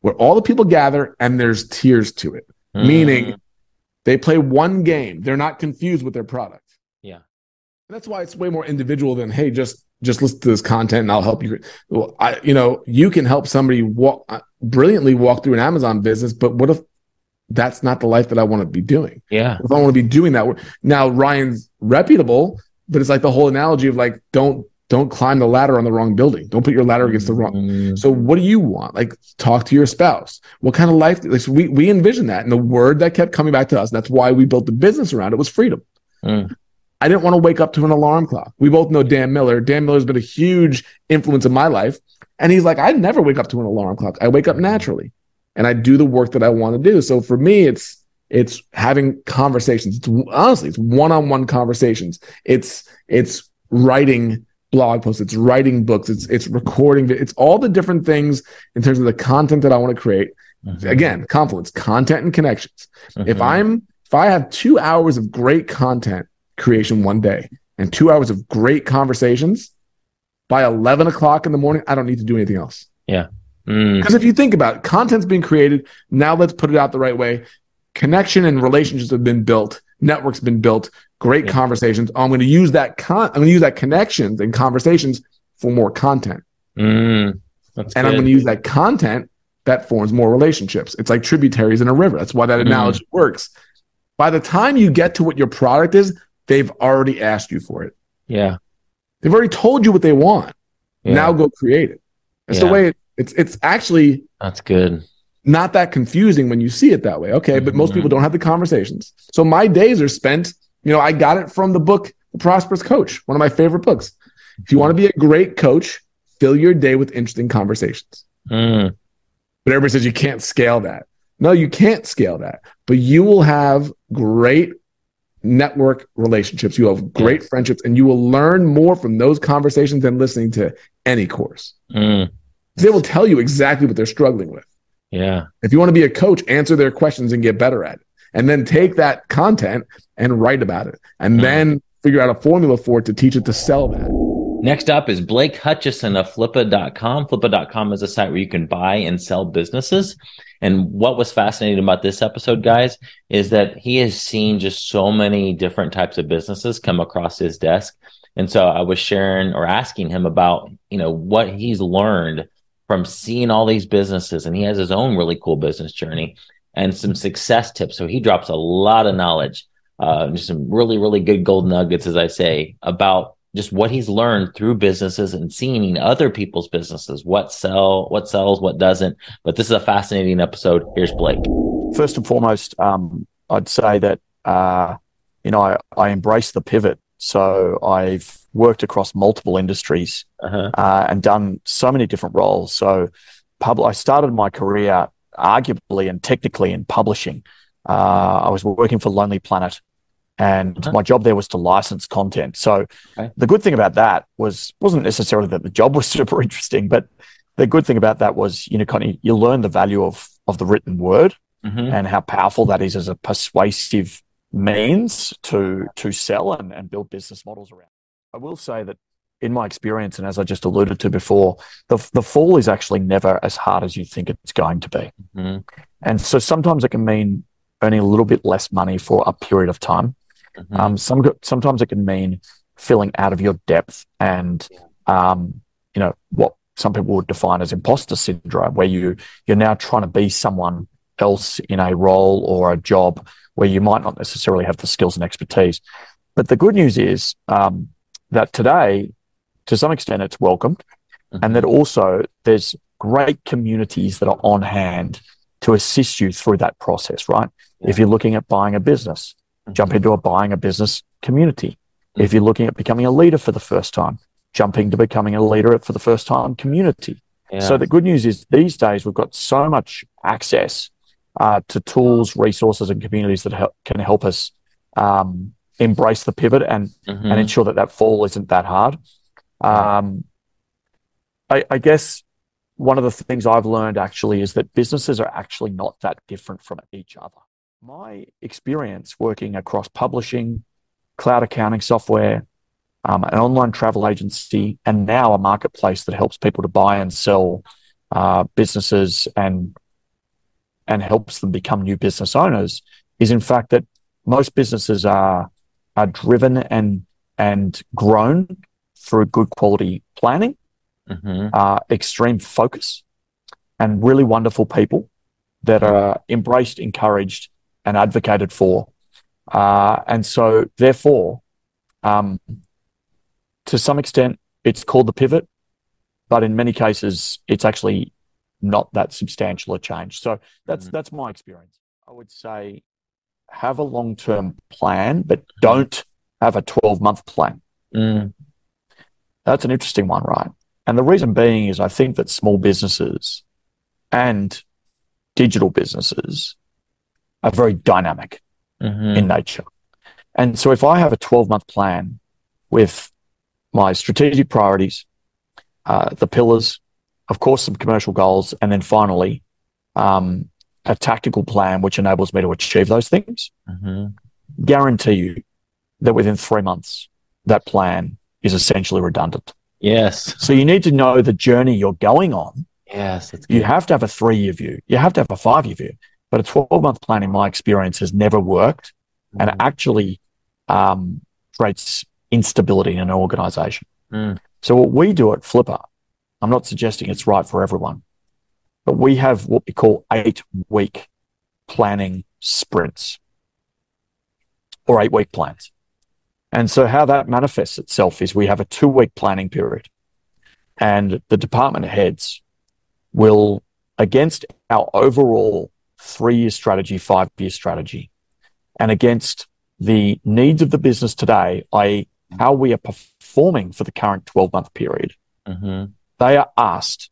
Speaker 5: where all the people gather and there's tiers to it. Meaning they play one game. They're not confused with their product.
Speaker 2: Yeah.
Speaker 5: And that's why it's way more individual than, hey, just just listen to this content and I'll help you. Well, I, you know, you can help somebody walk uh, brilliantly walk through an Amazon business, but what if that's not the life that I want to be doing?
Speaker 2: Yeah.
Speaker 5: If I want to be doing that, now Ryan's reputable, but it's like the whole analogy of like, don't don't climb the ladder on the wrong building. Don't put your ladder against the wrong. So what do you want? Like talk to your spouse. What kind of life? Like so we we envision that, and the word that kept coming back to us. That's why we built the business around it was freedom.
Speaker 2: Mm.
Speaker 5: I didn't want to wake up to an alarm clock. We both know Dan Miller. Dan Miller's been a huge influence in my life, and he's like, I never wake up to an alarm clock. I wake up naturally, and I do the work that I want to do. So for me, it's it's having conversations. It's honestly, it's one-on-one conversations. It's it's writing blog posts, it's writing books, it's it's recording, it's all the different things in terms of the content that I want to create.
Speaker 2: Mhm.
Speaker 5: Again, confluence, content and connections. If
Speaker 2: Mhm.
Speaker 5: I'm if I have two hours of great content creation one day and two hours of great conversations by 11 o'clock in the morning, I don't need to do anything else.
Speaker 2: Yeah.
Speaker 5: Because if you think about it, content's being created, now let's put it out the right way. Connection and relationships have been built, networks been built, great
Speaker 2: Yeah.
Speaker 5: conversations. I'm going to use that con- I'm going to use that connections and conversations for more content.
Speaker 2: Mm.
Speaker 5: And I'm going to use that content that forms more relationships. It's like tributaries in a river. That's why that
Speaker 2: Mm.
Speaker 5: analogy works. By the time you get to what your product is, they've already asked you for it.
Speaker 2: yeah.
Speaker 5: They've already told you what they want.
Speaker 2: yeah.
Speaker 5: Now go create it. That's
Speaker 2: Yeah.
Speaker 5: the way it, it's it's actually
Speaker 2: That's good.
Speaker 5: not that confusing when you see it that way. Okay, but most
Speaker 2: Mhm.
Speaker 5: people don't have the conversations. So my days are spent, you know, I got it from the book The Prosperous Coach, one of my favorite books. If you want to be a great coach, fill your day with interesting conversations.
Speaker 2: Mm.
Speaker 5: But everybody says you can't scale that. No, you can't scale that. But you will have great network relationships. You have great friendships, and you will learn more from those conversations than listening to any course.
Speaker 2: Mm.
Speaker 5: They will tell you exactly what they're struggling with.
Speaker 2: Yeah.
Speaker 5: If you want to be a coach, answer their questions and get better at it. And then take that content and write about it. And
Speaker 2: Mm.
Speaker 5: then figure out a formula for it to teach it to sell that.
Speaker 2: Next up is Blake Hutchison of Flippa.com. Flippa.com is a site where you can buy and sell businesses. And what was fascinating about this episode, guys, is that he has seen just so many different types of businesses come across his desk. And so I was sharing or asking him about, you know, what he's learned from seeing all these businesses. And he has his own really cool business journey and some success tips. So he drops a lot of knowledge, uh, just some really, really good gold nuggets, as I say, about just what he's learned through businesses and seeing other people's businesses, what sell, what sells, what doesn't. But this is a fascinating episode. Here's Blake.
Speaker 6: first and foremost, um, I'd say that uh, you know I, I embrace the pivot So I've worked across multiple industries
Speaker 2: Uh-huh.
Speaker 6: uh, and done so many different roles. So, pub- I started my career arguably and technically in publishing. Uh, I was working for Lonely Planet, and
Speaker 2: Uh-huh.
Speaker 6: my job there was to license content. So,
Speaker 2: Okay.
Speaker 6: the good thing about that was wasn't necessarily that the job was super interesting, but the good thing about that was you know kind of you learn the value of of the written word
Speaker 2: Mhm.
Speaker 6: and how powerful that is as a persuasive means to to sell and, and build business models around. I will say that in my experience, and as I just alluded to before, the the fall is actually never as hard as you think it's going to be.
Speaker 2: Mhm.
Speaker 6: And so sometimes it can mean earning a little bit less money for a period of time.
Speaker 2: Mhm.
Speaker 6: Um, some sometimes it can mean filling out of your depth and um, you know what some people would define as imposter syndrome, where you you're now trying to be someone else in a role or a job where you might not necessarily have the skills and expertise. But the good news is um, that today, to some extent, it's welcomed, and that also there's great communities that are on hand to assist you through that process. Right? If you're looking at buying a business, jump into a buying a business community. If you're looking at becoming a leader for the first time, jumping to becoming a leader for the first time community.
Speaker 2: Yeah.
Speaker 6: So the good news is these days we've got so much access uh, to tools, resources, and communities that help, can help us um, embrace the pivot and
Speaker 2: Mhm.
Speaker 6: and ensure that that fall isn't that hard. Um, I, I guess one of the things I've learned actually is that businesses are actually not that different from each other. My experience working across publishing, cloud accounting software, um, an online travel agency, and now a marketplace that helps people to buy and sell uh, businesses and and helps them become new business owners is in fact that most businesses are are driven and and grown through good quality planning,
Speaker 2: Mhm.
Speaker 6: uh, extreme focus, and really wonderful people that are embraced, encouraged, and advocated for. Uh, and so, therefore, um, to some extent, it's called the pivot, but in many cases, it's actually not that substantial a change. So that's
Speaker 2: Mhm.
Speaker 6: that's my experience. I would say have a long term plan, but don't have a 12 month plan.
Speaker 2: Mm.
Speaker 6: That's an interesting one, right? And the reason being is I think that small businesses and digital businesses are very dynamic
Speaker 2: Mhm.
Speaker 6: in nature. And so if I have a 12 month plan with my strategic priorities, uh, the pillars, of course, some commercial goals, and then finally, um, a tactical plan which enables me to achieve those things,
Speaker 2: Mhm.
Speaker 6: guarantee you that within three months, that plan is essentially redundant.
Speaker 2: Yes.
Speaker 6: So you need to know the journey you're going on.
Speaker 2: Yes.
Speaker 6: You have to have a three year view. You have to have a five year view. But a 12 month plan, in my experience, has never worked and it
Speaker 2: Mhm.
Speaker 6: actually um, creates instability in an organization.
Speaker 2: Mm.
Speaker 6: So what we do at Flippa, I'm not suggesting it's right for everyone, but we have what we call eight week planning sprints or eight week plans. And so how that manifests itself is we have a two week planning period and the department heads will against our overall three year strategy, five year strategy and against the needs of the business today, i.e., how we are performing for the current 12 month period,
Speaker 2: Mhm.
Speaker 6: they are asked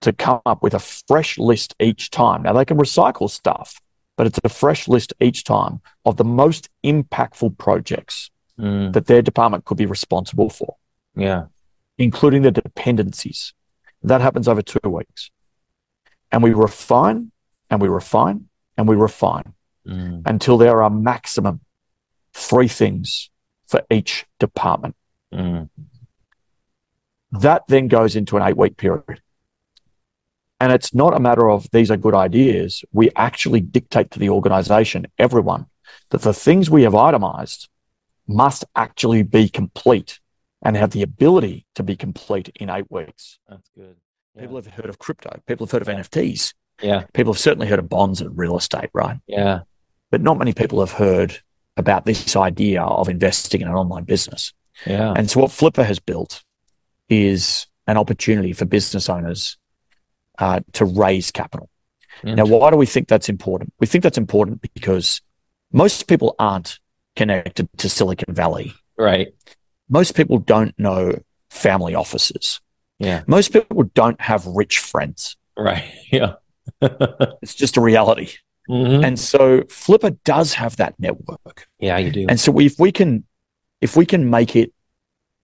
Speaker 6: to come up with a fresh list each time. Now, they can recycle stuff, but it's a fresh list each time of the most impactful projects
Speaker 2: Mm.
Speaker 6: that their department could be responsible for,
Speaker 2: Yeah.
Speaker 6: including the dependencies. That happens over two weeks. And we refine and we refine and we refine
Speaker 2: Mm.
Speaker 6: until there are maximum three things for each department.
Speaker 2: Mm.
Speaker 6: That then goes into an eight week period. And it's not a matter of these are good ideas. We actually dictate to the organization, everyone, that the things we have itemized must actually be complete and have the ability to be complete in eight weeks.
Speaker 2: That's good. Yeah.
Speaker 6: People have heard of crypto. People have heard of NFTs.
Speaker 2: Yeah.
Speaker 6: People have certainly heard of bonds and real estate, right?
Speaker 2: Yeah.
Speaker 6: But not many people have heard about this idea of investing in an online business.
Speaker 2: Yeah.
Speaker 6: And so what Flippa has built is an opportunity for business owners uh, to raise capital. Now, why do we think that's important? We think that's important because most people aren't connected to Silicon Valley
Speaker 2: Right.
Speaker 6: Most people don't know family offices.
Speaker 2: Yeah.
Speaker 6: Most people don't have rich friends.
Speaker 2: Right. Yeah.
Speaker 6: It's just a reality.
Speaker 2: Mhm.
Speaker 6: And so Flippa does have that network.
Speaker 2: Yeah, you do.
Speaker 6: And so if we can if we can make it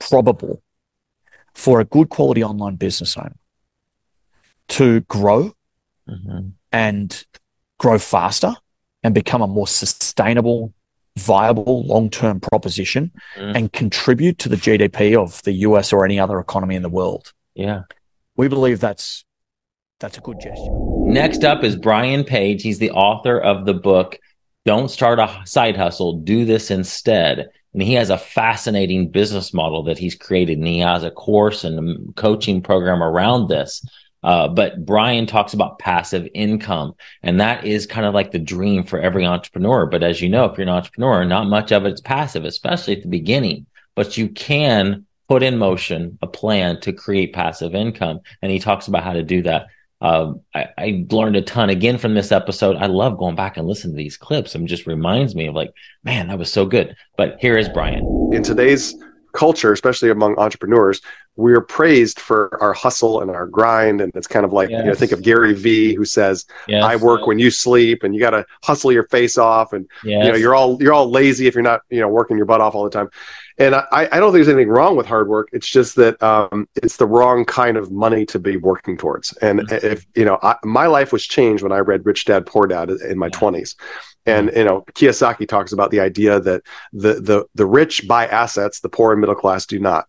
Speaker 6: probable for a good quality online business owner to grow
Speaker 2: Mhm.
Speaker 6: and grow faster and become a more sustainable, viable, long-term proposition
Speaker 2: Mhm.
Speaker 6: and contribute to the GDP of the US or any other economy in the world.
Speaker 2: Yeah.
Speaker 6: We believe that's that's a good gesture.
Speaker 2: Next up is Brian Page. He's the author of the book Don't Start a Side Hustle, Do This Instead. And he has a fascinating business model that he's created, and he has a course and a coaching program around this. Uh, but Brian talks about passive income, and that is kind of like the dream for every entrepreneur. But as you know, if you're an entrepreneur, not much of it's passive, especially at the beginning. But you can put in motion a plan to create passive income, and he talks about how to do that. Um, I, I learned a ton again from this episode. I love going back and listening to these clips. It just reminds me of like, man, that was so good. But here is Brian.
Speaker 7: in today's culture, especially among entrepreneurs, we're praised for our hustle and our grind. And it's kind of like, you know, think of Gary Vee who says,
Speaker 2: Yes,
Speaker 7: I work when you sleep and you got to hustle your face off. And,
Speaker 2: yes,
Speaker 7: you know, you're all, you're all lazy if you're not, you know, working your butt off all the time. And I, I don't think there's anything wrong with hard work. It's just that um, it's the wrong kind of money to be working towards. And
Speaker 2: Mm-hmm.
Speaker 7: if, you know, I, my life was changed when I read Rich Dad Poor Dad in my 20s. And you know, Kiyosaki talks about the idea that the the the rich buy assets, the poor and middle class do not.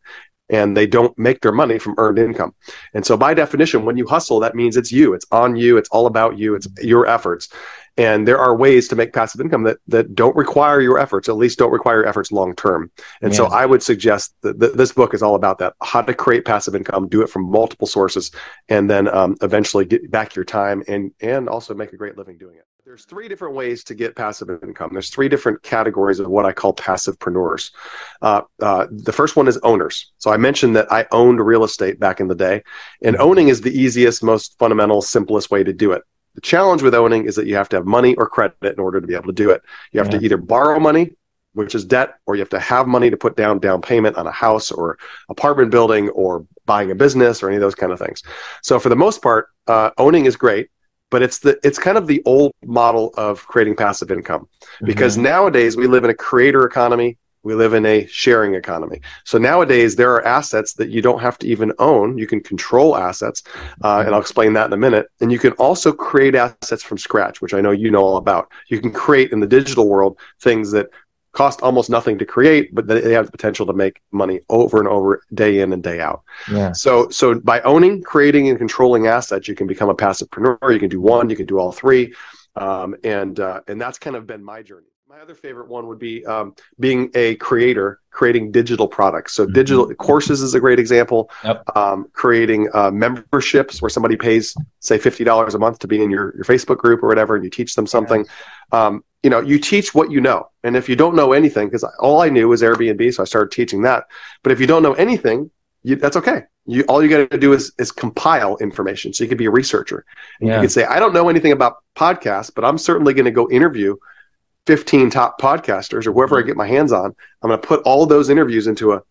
Speaker 7: And they don't make their money from earned income. And so by definition, when you hustle, that means it's you, it's on you, it's all about you, it's your efforts. And there are ways to make passive income that that don't require your efforts, at least don't require your efforts long term. And so I would suggest that th- this book is all about that: how to create passive income, do it from multiple sources, and then um, eventually get back your time and and also make a great living doing it. There's three different ways to get passive income. There's three different categories of what I call passivepreneurs. Uh, uh, the first one is owners. So I mentioned that I owned real estate back in the day, and owning is the easiest, most fundamental, simplest way to do it. The challenge with owning is that you have to have money or credit in order to be able to do it. You have
Speaker 2: Yeah.
Speaker 7: to either borrow money, which is debt, or you have to have money to put down down payment on a house or apartment building or buying a business or any of those kind of things. So for the most part, uh, owning is great, but it's the it's kind of the old model of creating passive income because nowadays we live in a creator economy. We live in a sharing economy. So nowadays there are assets that you don't have to even own. You can control assets, uh, and I'll explain that in a minute. And you can also create assets from scratch, which I know you know all about. You can create in the digital world things that cost almost nothing to create, but they have the potential to make money over and over, day in and day out.
Speaker 2: yeah,
Speaker 7: So, so by owning, creating, and controlling assets, you can become a passivepreneur. You can do one, you can do all three, um, and uh, and that's kind of been my journey. My other favorite one would be um, being a creator, creating digital products. So,
Speaker 2: Mhm.
Speaker 7: digital courses is a great example.
Speaker 2: Yep.
Speaker 7: Um, creating uh, memberships where somebody pays, say, fifty dollars a month to be in your your Facebook group or whatever, and you teach them something. Um, you know, you teach what you know, and if you don't know anything, because all I knew was Airbnb, so I started teaching that. But if you don't know anything, you, that's okay. You all you got to do is is compile information. So you could be a researcher, and
Speaker 2: Yeah.
Speaker 7: you could say, I don't know anything about podcasts, but I'm certainly going to go interview 15 top podcasters or whoever I hmm. get my hands on. I'm going to put all those interviews into a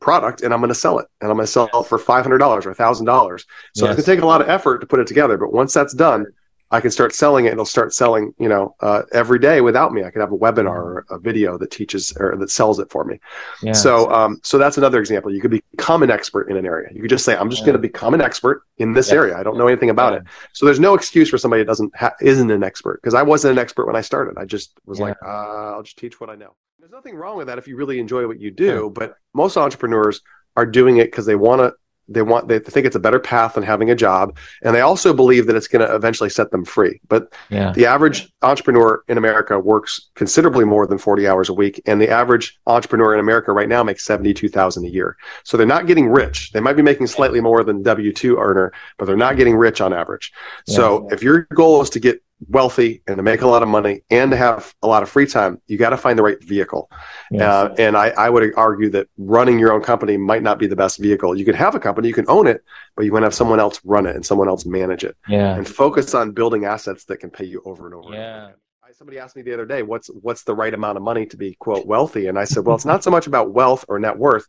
Speaker 7: product and I'm going to sell it, and I'm going to sell it for $500 or $1,000. So
Speaker 2: Yes.
Speaker 7: it's going to take a lot of effort to put it together, but once that's done. I can start selling it. It'll start selling, you know, uh, every day without me. I can have a webinar or a video that teaches or that sells it for me.
Speaker 2: yeah.
Speaker 7: So, um, so that's another example. You could become an expert in an area. You could just say, "I'm just
Speaker 2: Yeah.
Speaker 7: going to become an expert in this
Speaker 2: Yeah.
Speaker 7: area. I don't know anything about it." So, there's no excuse for somebody that doesn't ha- isn't an expert because I wasn't an expert when I started. I just was like, uh, "I'll just teach what I know." There's nothing wrong with that if you really enjoy what you do. But most entrepreneurs are doing it because they want to. They want they think it's a better path than having a job, and they also believe that it's going to eventually set them free. But
Speaker 2: yeah,
Speaker 7: the average entrepreneur in America works considerably more than 40 hours a week, and the average entrepreneur in America right now makes 72,000 a year. So they're not getting rich. They might be making slightly more than W2 earner, but they're not getting rich on average. So if your goal is to get wealthy and to make a lot of money and to have a lot of free time, you got to find the right vehicle.
Speaker 2: yes.
Speaker 7: Uh, and I, I would argue that running your own company might not be the best vehicle. You can have a company, you can own it, but you want to have someone else run it and someone else manage it
Speaker 2: yeah.
Speaker 7: and focus on building assets that can pay you over and over.
Speaker 2: Yeah.
Speaker 7: again. Somebody asked me the other day, what's what's the right amount of money to be quote wealthy? And I said, well, it's not so much about wealth or net worth.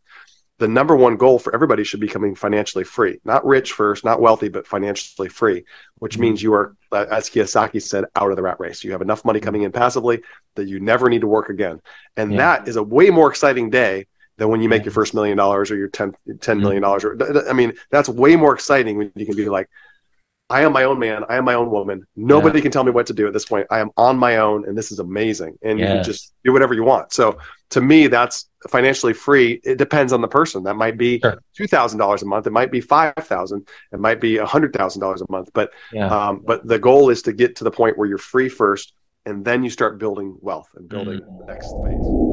Speaker 7: The number one goal for everybody should be becoming financially free, not rich first, not wealthy, but financially free, which
Speaker 2: Mm-hmm.
Speaker 7: means you are, uh, as Kiyosaki said, out of the rat race. You have enough money coming in passively that you never need to work again, and
Speaker 2: Yeah.
Speaker 7: that is a way more exciting day than when you make your first million dollars or your 10,
Speaker 2: Mm-hmm.
Speaker 7: $10 million. Or I mean, that's way more exciting when you can be like, I am my own man. I am my own woman. Nobody can tell me what to do at this point. I am on my own, and this is amazing. And you can just do whatever you want. So to me, that's financially free. It depends on the person. That might be
Speaker 2: Sure.
Speaker 7: two thousand dollars a month. It might be five thousand. It might be a hundred thousand dollars a month. But
Speaker 2: Yeah.
Speaker 7: um, but the goal is to get to the point where you're free first, and then you start building wealth and building
Speaker 2: Mm.
Speaker 7: the next phase.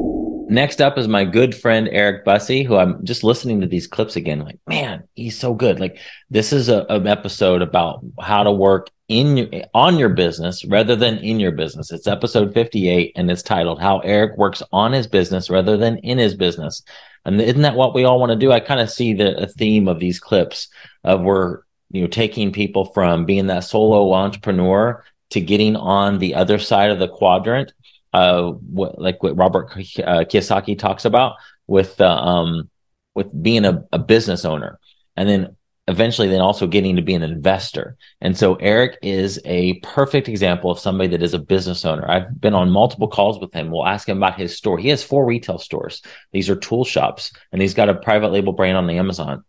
Speaker 2: Next up is my good friend Eric Bussey, who I'm just listening to these clips again. Like, man, he's so good. Like, this is a, an episode about how to work in on your business rather than in your business. It's episode 58, and it's titled "How Eric Works on His Business Rather Than in His Business." And isn't that what we all want to do? I kind of see the a theme of these clips of we're you know taking people from being that solo entrepreneur to getting on the other side of the quadrant uh, what, like what Robert uh, Kiyosaki talks about with uh, um, with being a, a business owner, and then eventually then also getting to be an investor. And so Eric is a perfect example of somebody that is a business owner. I've been on multiple calls with him. We'll ask him about his store. He has four retail stores. These are tool shops, and he's got a private label brand on the Amazon.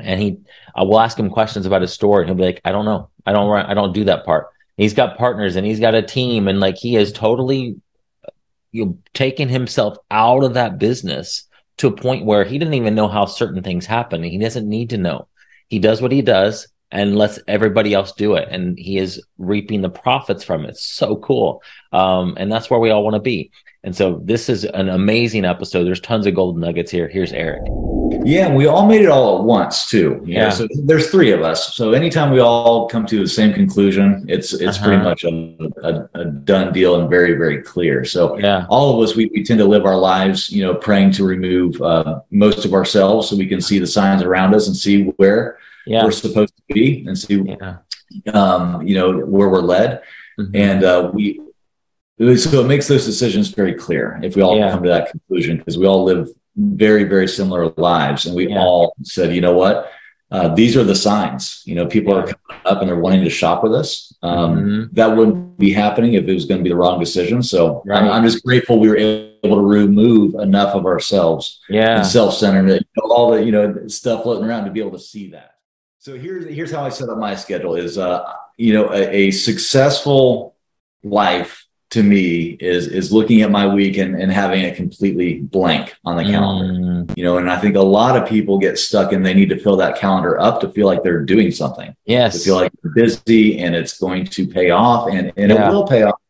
Speaker 2: And he, I will ask him questions about his store, and he'll be like, "I don't know. I don't. run- I don't do that part." He's got partners, and he's got a team, and like he has totally you know, taking himself out of that business to a point where he doesn't even know how certain things happen. He doesn't need to know. He does what he does and lets everybody else do it. And he is reaping the profits from it. So cool. Um, and that's where we all want to be. And so this is an amazing episode. There's tons of golden nuggets here. Here's Eric.
Speaker 8: Yeah, we all made it all at once too. know,
Speaker 2: Yeah.
Speaker 8: So there's three of us. So anytime we all come to the same conclusion, it's it's pretty
Speaker 2: Uh-huh.
Speaker 8: much a, a, a done deal and very very clear. So
Speaker 2: Yeah.
Speaker 8: all of us we, we tend to live our lives, you know, praying to remove uh, most of ourselves so we can see the signs around us and see where
Speaker 2: Yeah.
Speaker 8: we're supposed to be and see
Speaker 2: Yeah.
Speaker 8: um, you know where we're led.
Speaker 2: Mhm.
Speaker 8: And uh, we so it makes those decisions very clear if we all
Speaker 2: Yeah.
Speaker 8: come to that conclusion because we all live very very similar lives and we
Speaker 2: Yeah.
Speaker 8: all said you know what uh, these are the signs you know people are coming up and they're wanting to shop with us um,
Speaker 2: Mhm.
Speaker 8: that wouldn't be happening if it was going to be the wrong decision so
Speaker 2: Right.
Speaker 8: I'm, I'm just grateful we were able to remove enough of ourselves
Speaker 2: Yeah.
Speaker 8: and self-centered all the you know stuff floating around to be able to see that so here's here's how i set up my schedule is uh you know a, a successful life to me is is looking at my week and, and having it completely blank on the calendar
Speaker 2: Mm,
Speaker 8: you know and i think a lot of people get stuck and they need to fill that calendar up to feel like they're doing something to
Speaker 2: yes.
Speaker 8: feel like they're busy and it's going to pay off and, and
Speaker 2: Yeah.
Speaker 8: it will pay off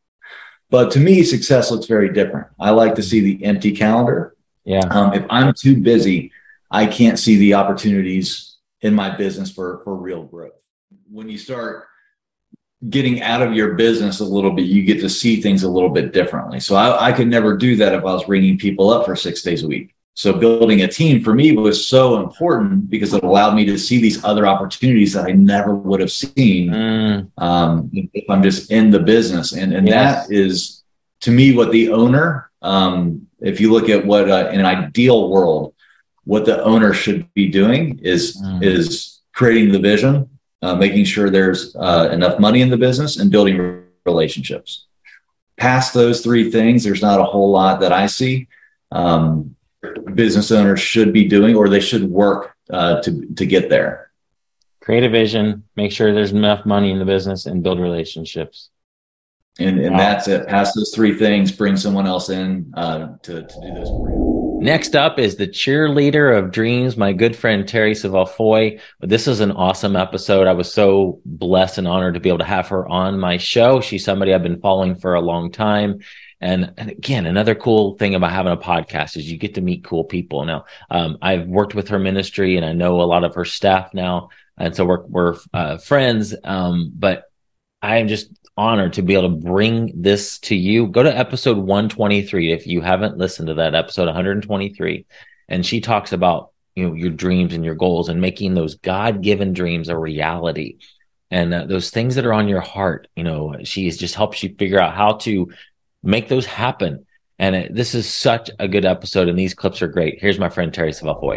Speaker 8: but to me success looks very different i like to see the empty calendar
Speaker 2: yeah.
Speaker 8: um, if I'm too busy, I can't see the opportunities in my business for for real growth. When you start getting out of your business a little bit, you get to see things a little bit differently. So I, I could never do that if I was ringing people up for six days a week. So building a team for me was so important because it allowed me to see these other opportunities that I never would have seen
Speaker 2: Mm,
Speaker 8: um, if I'm just in the business. And, and
Speaker 2: Yes.
Speaker 8: that is, to me, what the owner, um, if you look at what uh, in an ideal world, what the owner should be doing is
Speaker 2: Mm.
Speaker 8: is creating the vision, uh, making sure there's uh, enough money in the business, and building relationships. Past those three things, there's not a whole lot that I see. Um, business owners should be doing, or they should work uh, to to get there.
Speaker 2: create a vision, make sure there's enough money in the business, and build relationships.
Speaker 8: And, and
Speaker 2: Wow.
Speaker 8: that's it. Pass those three things, bring someone else in uh, to, to do those for you.
Speaker 2: Next up is the cheerleader of dreams, my good friend Terry Savalfoy. Foy. This is an awesome episode. I was so blessed and honored to be able to have her on my show. She's somebody I've been following for a long time. And, and again, another cool thing about having a podcast is you get to meet cool people. Now, um, I've worked with her ministry and I know a lot of her staff now. And so we're, we're uh, friends. Um, but I am just honored to be able to bring this to you. Go to episode 123 if you haven't listened to that episode 123 and she talks about you know your dreams and your goals and making those God-given dreams a reality. and uh, those things that are on your heart. You know, she just helps you figure out how to make those happen. And it, this is such a good episode, and these clips are great. Here's my friend Terri Savelle Foy.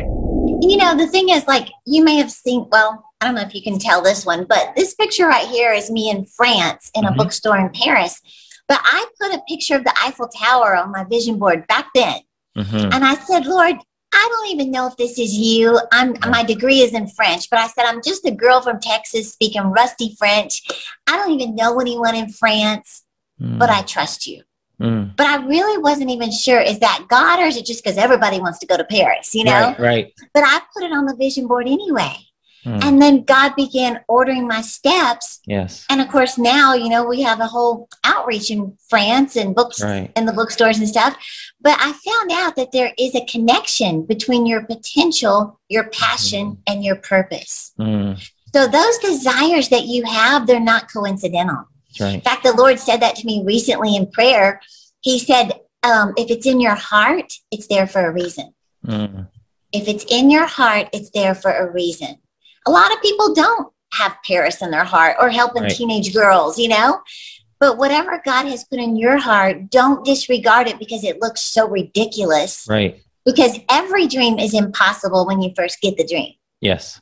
Speaker 9: You know, the thing is, like, you may have seen, well, I don't know if you can tell this one, but this picture right here is me in France in a
Speaker 2: Mhm.
Speaker 9: bookstore in Paris. But I put a picture of the Eiffel Tower on my vision board back then.
Speaker 2: Mhm.
Speaker 9: And I said, Lord, I don't even know if this is you. I'm my degree is in French, but I said I'm just a girl from Texas speaking rusty French. I don't even know anyone in France, but I trust you.
Speaker 2: Mm.
Speaker 9: But I really wasn't even sure is that God or is it just because everybody wants to go to Paris, you know?
Speaker 2: Right, right.
Speaker 9: But I put it on the vision board anyway.
Speaker 2: Mm.
Speaker 9: And then God began ordering my steps.
Speaker 2: Yes.
Speaker 9: And of course, now, you know, we have a whole outreach in France and books
Speaker 2: Right.
Speaker 9: in the bookstores and stuff. But I found out that there is a connection between your potential, your passion, and your purpose.
Speaker 2: Mm.
Speaker 9: So those desires that you have, they're not coincidental.
Speaker 2: Right.
Speaker 9: In fact, the Lord said that to me recently in prayer. He said, um, if it's in your heart, it's there for a reason.
Speaker 2: Mm.
Speaker 9: If it's in your heart, it's there for a reason. A lot of people don't have Paris in their heart or helping
Speaker 2: Right.
Speaker 9: teenage girls, you know? But whatever God has put in your heart, don't disregard it because it looks so ridiculous.
Speaker 2: Right.
Speaker 9: Because every dream is impossible when you first get the dream.
Speaker 2: Yes.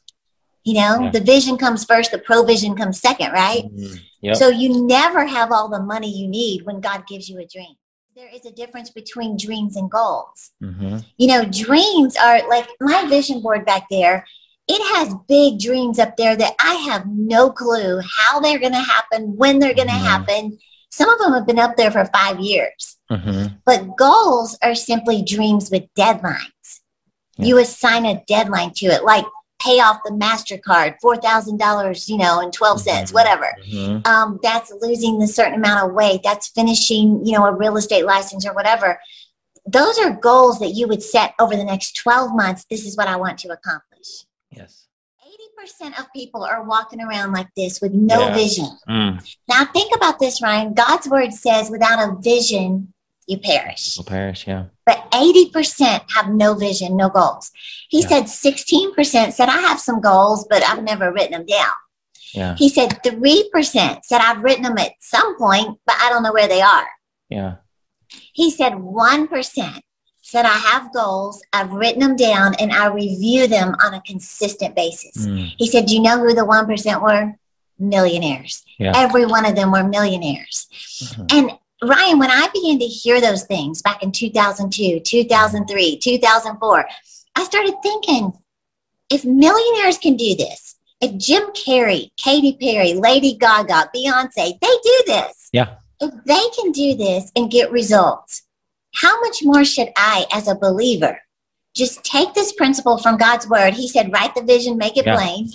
Speaker 9: You know,
Speaker 2: Yeah.
Speaker 9: the vision comes first, the provision comes second, right?
Speaker 2: Mm. Yep.
Speaker 9: So you never have all the money you need when God gives you a dream. There is a difference between dreams and goals.
Speaker 2: hmm
Speaker 9: You know, dreams are like my vision board back there. It has big dreams up there that I have no clue how they're going to happen, when they're going to
Speaker 2: Mhm.
Speaker 9: happen. Some of them have been up there for five years,
Speaker 2: hmm
Speaker 9: but goals are simply dreams with deadlines. You assign a deadline to it, like pay off the MasterCard, $4,000, you know, and 12 cents,
Speaker 2: Mhm.
Speaker 9: whatever
Speaker 2: hmm
Speaker 9: um, that's losing a certain amount of weight that's finishing you know a real estate license or whatever those are goals that you would set over the next 12 months this is what i want to accomplish
Speaker 2: Yes.
Speaker 9: 80% of people are walking around like this with no
Speaker 2: Yeah.
Speaker 9: vision
Speaker 2: Mm.
Speaker 9: now think about this ryan god's word says without a vision you perish
Speaker 2: Will perish. Yeah.
Speaker 9: but 80% have no vision no goals he
Speaker 2: Yeah.
Speaker 9: said 16% said i have some goals but i've never written them down
Speaker 2: Yeah.
Speaker 9: he said 3% said i've written them at some point but i don't know where they are
Speaker 2: Yeah.
Speaker 9: He said 1% said, I have goals, I've written them down, and I review them on a consistent basis.
Speaker 2: Mm.
Speaker 9: He said, Do you know who the 1% were? Millionaires.
Speaker 2: Yeah.
Speaker 9: Every one of them were millionaires.
Speaker 2: Mhm.
Speaker 9: And Ryan, when I began to hear those things back in 2002, 2003, 2004, I started thinking if millionaires can do this, if Jim Carrey, Katy Perry, Lady Gaga, Beyonce, they do this.
Speaker 2: Yeah.
Speaker 9: If they can do this and get results, how much more should I, as a believer, just take this principle from God's word? He said, write the vision, make it
Speaker 2: Yeah.
Speaker 9: plain.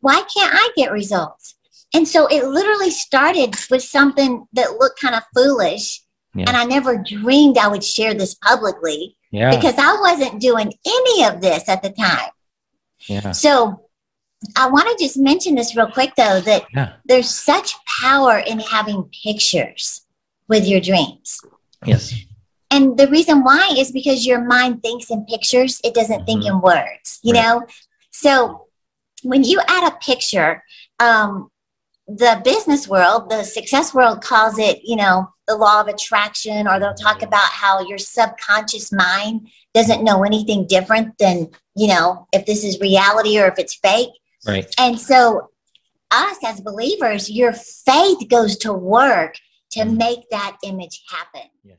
Speaker 9: Why can't I get results? And so it literally started with something that looked kind of foolish.
Speaker 2: Yeah.
Speaker 9: And I never dreamed I would share this publicly
Speaker 2: Yeah.
Speaker 9: because I wasn't doing any of this at the time.
Speaker 2: yeah.
Speaker 9: So I want to just mention this real quick though that
Speaker 2: Yeah.
Speaker 9: there's such power in having pictures with your dreams.
Speaker 2: Yes.
Speaker 9: And the reason why is because your mind thinks in pictures, it doesn't think
Speaker 2: Mhm.
Speaker 9: in words, you
Speaker 2: Right.
Speaker 9: know? So when you add a picture, um, the business world, the success world calls it, you know, the law of attraction, or they'll talk about how your subconscious mind doesn't know anything different than, you know, if this is reality or if it's fake.
Speaker 2: Right.
Speaker 9: And so, us as believers, your faith goes to work to
Speaker 2: Mhm.
Speaker 9: make that image happen.
Speaker 2: Yes.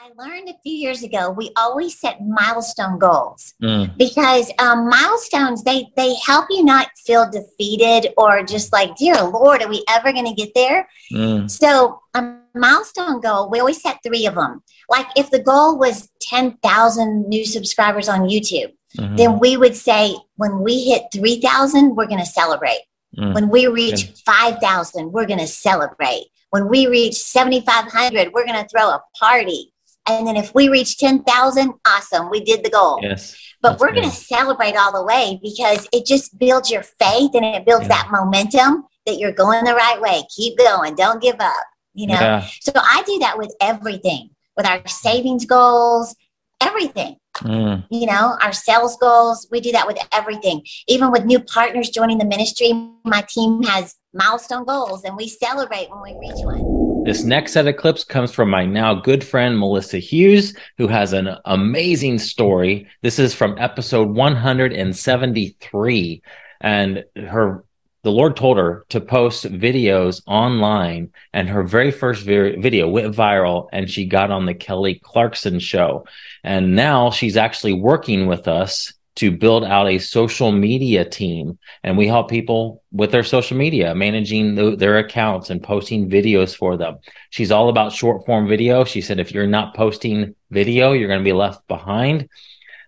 Speaker 9: I learned a few years ago, we always set milestone goals
Speaker 2: Mm.
Speaker 9: because um, milestones they they help you not feel defeated or just like, dear Lord, are we ever going to get there?
Speaker 2: Mm.
Speaker 9: So a milestone goal, we always set three of them. Like if the goal was ten thousand new subscribers on YouTube,
Speaker 2: Mhm.
Speaker 9: then we would say when we hit three thousand, we're going to celebrate.
Speaker 2: Mm.
Speaker 9: When we reach
Speaker 2: Good.
Speaker 9: 5,000, we're going to celebrate. When we reach 7,500, we're going to throw a party. And then if we reach 10,000, awesome, we did the goal.
Speaker 2: Yes.
Speaker 9: but we're going to celebrate all the way because it just builds your faith and it builds
Speaker 2: Yeah.
Speaker 9: that momentum that you're going the right way. Keep going, don't give up, you know?
Speaker 2: Yeah.
Speaker 9: So I do that with everything, with our savings goals, everything.
Speaker 2: Mm.
Speaker 9: you know, our sales goals. We do that with everything. Even with new partners joining the ministry, my team has milestone goals and we celebrate when we reach one.
Speaker 2: This next set of clips comes from my now good friend Melissa Hughes, who has an amazing story. This is from episode 173, and her the Lord told her to post videos online, and her very first vi- video went viral, and she got on the Kelly Clarkson show. And now she's actually working with us to build out a social media team. And we help people with their social media, managing the, their accounts and posting videos for them. She's all about short form video. She said, if you're not posting video, you're going to be left behind.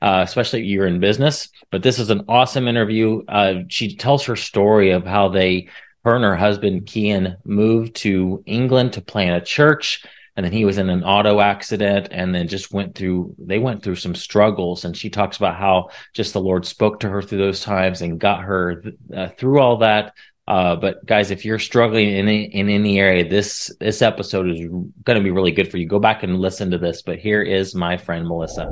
Speaker 2: Uh, especially if you're in business. But this is an awesome interview. Uh, she tells her story of how they, her and her husband, Kian, moved to England to plant a church and then he was in an auto accident and then just went through they went through some struggles. And she talks about how just the lord spoke to her through those times and got her uh, through all that uh, but guys if you're struggling in any, in any area this this episode is going to be really good for you go back and listen to this but here is my friend melissa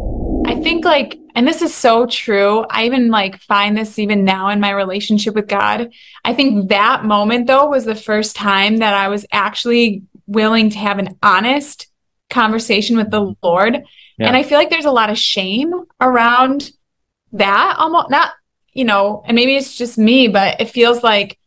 Speaker 10: I think like, and this is so true. I even like find this even now in my relationship with God. I think that moment though was the first time that I was actually willing to have an honest conversation with the Lord.
Speaker 2: Yeah.
Speaker 10: And I feel like there's a lot of shame around that almost not, you know, and maybe it's just me, but it feels like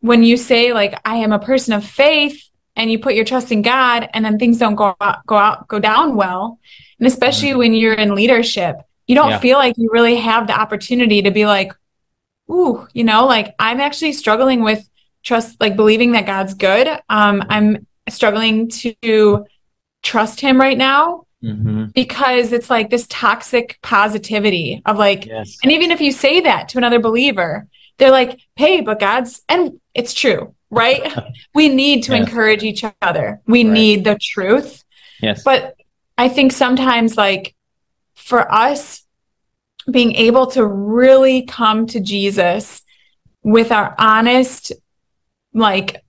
Speaker 10: when you say like I am a person of faith and you put your trust in God and then things don't go out, go out, go down well. And especially when you're in leadership, you don't
Speaker 2: Yeah.
Speaker 10: feel like you really have the opportunity to be like, ooh, you know, like I'm actually struggling with trust, like believing that God's good. Um, I'm struggling to trust him right now
Speaker 2: mm-hmm.
Speaker 10: because it's like this toxic positivity of like,
Speaker 2: yes
Speaker 10: and even if you say that to another believer, they're like, hey, but God's, and it's true, right? we need to
Speaker 2: Yes.
Speaker 10: encourage each other. We
Speaker 2: Right.
Speaker 10: need the truth.
Speaker 2: yes
Speaker 10: But I think sometimes, like, for us, being able to really come to Jesus with our honest, like,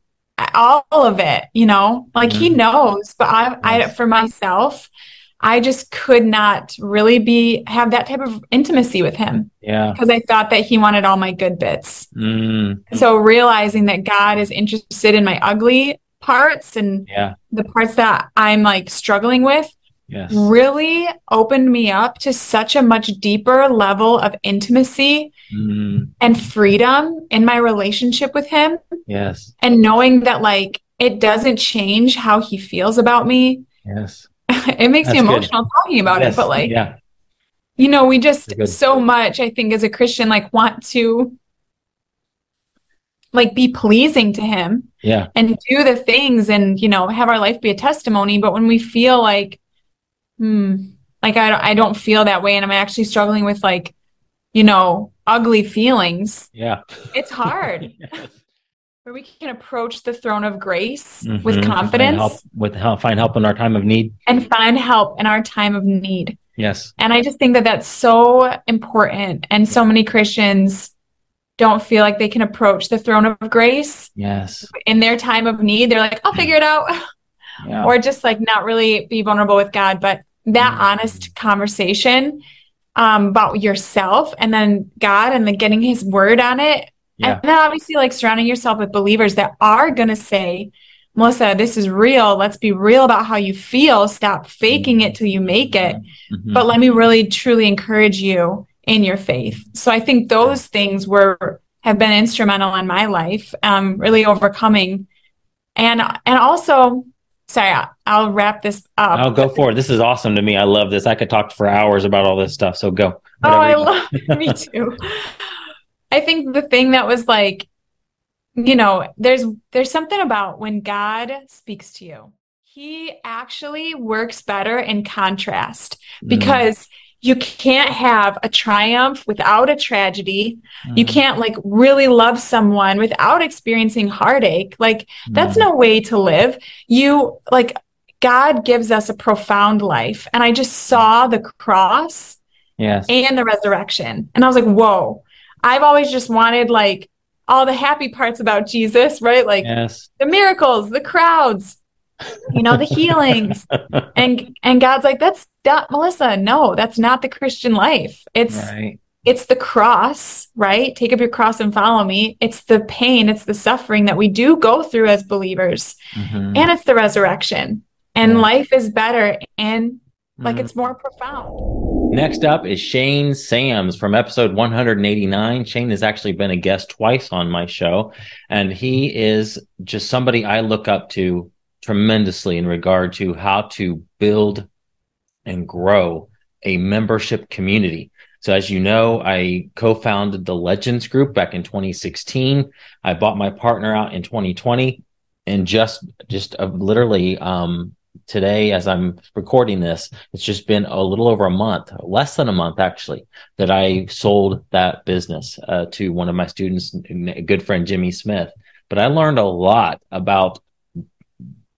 Speaker 10: all of it, you know, like he
Speaker 2: Mhm.
Speaker 10: knows, but I, I, for myself, I just could not really be have that type of intimacy with him.
Speaker 2: Yeah.
Speaker 10: Because I thought that he wanted all my good bits.
Speaker 2: mm,
Speaker 10: So realizing that God is interested in my ugly parts and
Speaker 2: yeah.
Speaker 10: the parts that I'm like struggling with
Speaker 2: yes.
Speaker 10: really opened me up to such a much deeper level of intimacy
Speaker 2: mm,
Speaker 10: and freedom in my relationship with him.
Speaker 2: Yes.
Speaker 10: And knowing that like it doesn't change how he feels about me.
Speaker 2: yes
Speaker 10: it makes me
Speaker 2: That's good.
Speaker 10: emotional talking about
Speaker 2: Yes,
Speaker 10: it, but like
Speaker 2: yeah
Speaker 10: you know, we just so much, I think, as a Christian, like want to like be pleasing to him
Speaker 2: yeah
Speaker 10: and do the things and, you know, have our life be a testimony. But when we feel like, hmm, like I, don't- I don't feel that way and I'm actually struggling with like, you know, ugly feelings,
Speaker 2: yeah
Speaker 10: it's hard.
Speaker 2: Yes.
Speaker 10: Where we can approach the throne of grace
Speaker 2: Mhm.
Speaker 10: with
Speaker 2: Find
Speaker 10: confidence
Speaker 2: help with help find help in our time of need
Speaker 10: and find help in our time of need.
Speaker 2: yes
Speaker 10: And I just think that that's so important. And so many Christians don't feel like they can approach the throne of grace
Speaker 2: yes
Speaker 10: in their time of need. They're like, I'll figure it out.
Speaker 2: yeah
Speaker 10: or just like not really be vulnerable with God. But that
Speaker 2: Mhm.
Speaker 10: honest conversation um, about yourself and then God and then getting his word on it.
Speaker 2: Yeah
Speaker 10: And then obviously like surrounding yourself with believers that are going to say, Melissa, this is real. Let's be real about how you feel. Stop faking it till you make it.
Speaker 2: Mhm.
Speaker 10: But let me really truly encourage you in your faith. So I think those things were have been instrumental in my life, um, really overcoming. And and also, sorry, I'll wrap this up.
Speaker 2: I'll go for it. This is awesome to me. I love this. I could talk for hours about all this stuff. So go.
Speaker 10: Oh, I love me too. I think the thing that was like, you know, there's there's something about when God speaks to you. He actually works better in contrast
Speaker 2: Mm,
Speaker 10: because you can't have a triumph without a tragedy. You
Speaker 2: mm,
Speaker 10: can't like really love someone without experiencing heartache. Like that's
Speaker 2: mm,
Speaker 10: no way to live. You like God gives us a profound life. And I just saw the cross
Speaker 2: yes.
Speaker 10: and the resurrection. And I was like, whoa, I've always just wanted like all the happy parts about Jesus, right? Like
Speaker 2: Yes.
Speaker 10: the miracles, the crowds. you know, the healings. and and God's like, that's not Melissa. No, that's not the Christian life. It's
Speaker 2: Right.
Speaker 10: it's the cross, right? Take up your cross and follow me. It's the pain, it's the suffering that we do go through as believers.
Speaker 2: Mhm.
Speaker 10: And it's the resurrection. And
Speaker 2: Yeah.
Speaker 10: life is better and like
Speaker 2: Mhm.
Speaker 10: it's more profound.
Speaker 2: Next up is Shane Sams from episode 189. Shane has actually been a guest twice on my show, and he is just somebody I look up to tremendously in regard to how to build and grow a membership community. So, as you know, I co founded the Legends Group back in 2016. I bought my partner out in 2020. And just, just uh, literally, um, today, as I'm recording this, it's just been a little over a month, less than a month actually, that I sold that business uh, to one of my students, a good friend Jimmy Smith. But I learned a lot about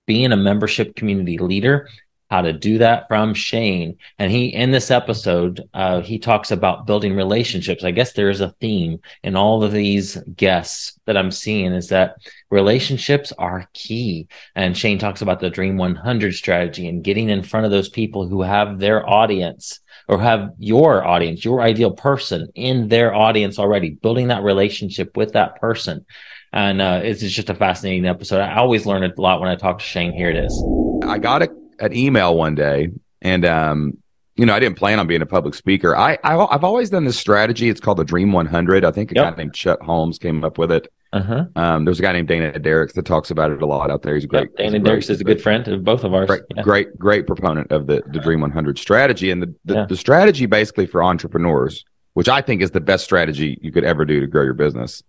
Speaker 2: being a membership community leader, how to do that from Shane. And he, in this episode, uh, he talks about building relationships. I guess there is a theme in all of these guests that I'm seeing is that relationships are key. And Shane talks about the Dream 100 strategy and getting in front of those people who have their audience or have your audience, your ideal person in their audience already, building that relationship with that person. And uh, it's just a fascinating episode. I always learn a lot when I talk to Shane. Here it is.
Speaker 11: I got a, an email one day, and um, you know, I didn't plan on being a public speaker. I, I I've always done this strategy. It's called the Dream 100. I think a
Speaker 2: Yep.
Speaker 11: guy named Chet Holmes came up with it.
Speaker 2: Uh huh.
Speaker 11: Um, there's a guy named Dana Derricks that talks about it a lot out there. He's a great.
Speaker 2: Yep. Dana
Speaker 11: he's
Speaker 2: Derricks
Speaker 11: great-
Speaker 2: is a good friend of both of ours.
Speaker 11: Great,
Speaker 2: Yeah.
Speaker 11: great, great proponent of the, the Dream 100 strategy. And the, the,
Speaker 2: Yeah.
Speaker 11: the strategy basically for entrepreneurs, which I think is the best strategy you could ever do to grow your business,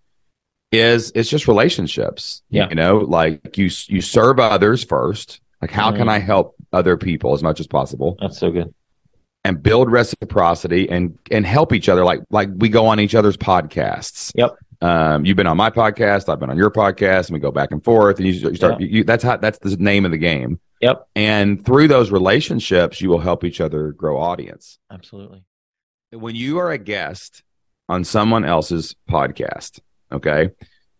Speaker 11: is it's just relationships.
Speaker 2: Yeah.
Speaker 11: You know, like you, you serve others first. Like, how can
Speaker 2: Mhm.
Speaker 11: I help other people as much as possible
Speaker 2: That's so good.
Speaker 11: and build reciprocity and, and help each other? Like, like we go on each other's podcasts.
Speaker 2: Yep.
Speaker 11: Um, you've been on my podcast, I've been on your podcast, and we go back and forth. And you, you start, you, that's how, that's the name of the game.
Speaker 2: Yep.
Speaker 11: And through those relationships, you will help each other grow audience.
Speaker 2: Absolutely.
Speaker 11: When you are a guest on someone else's podcast, okay,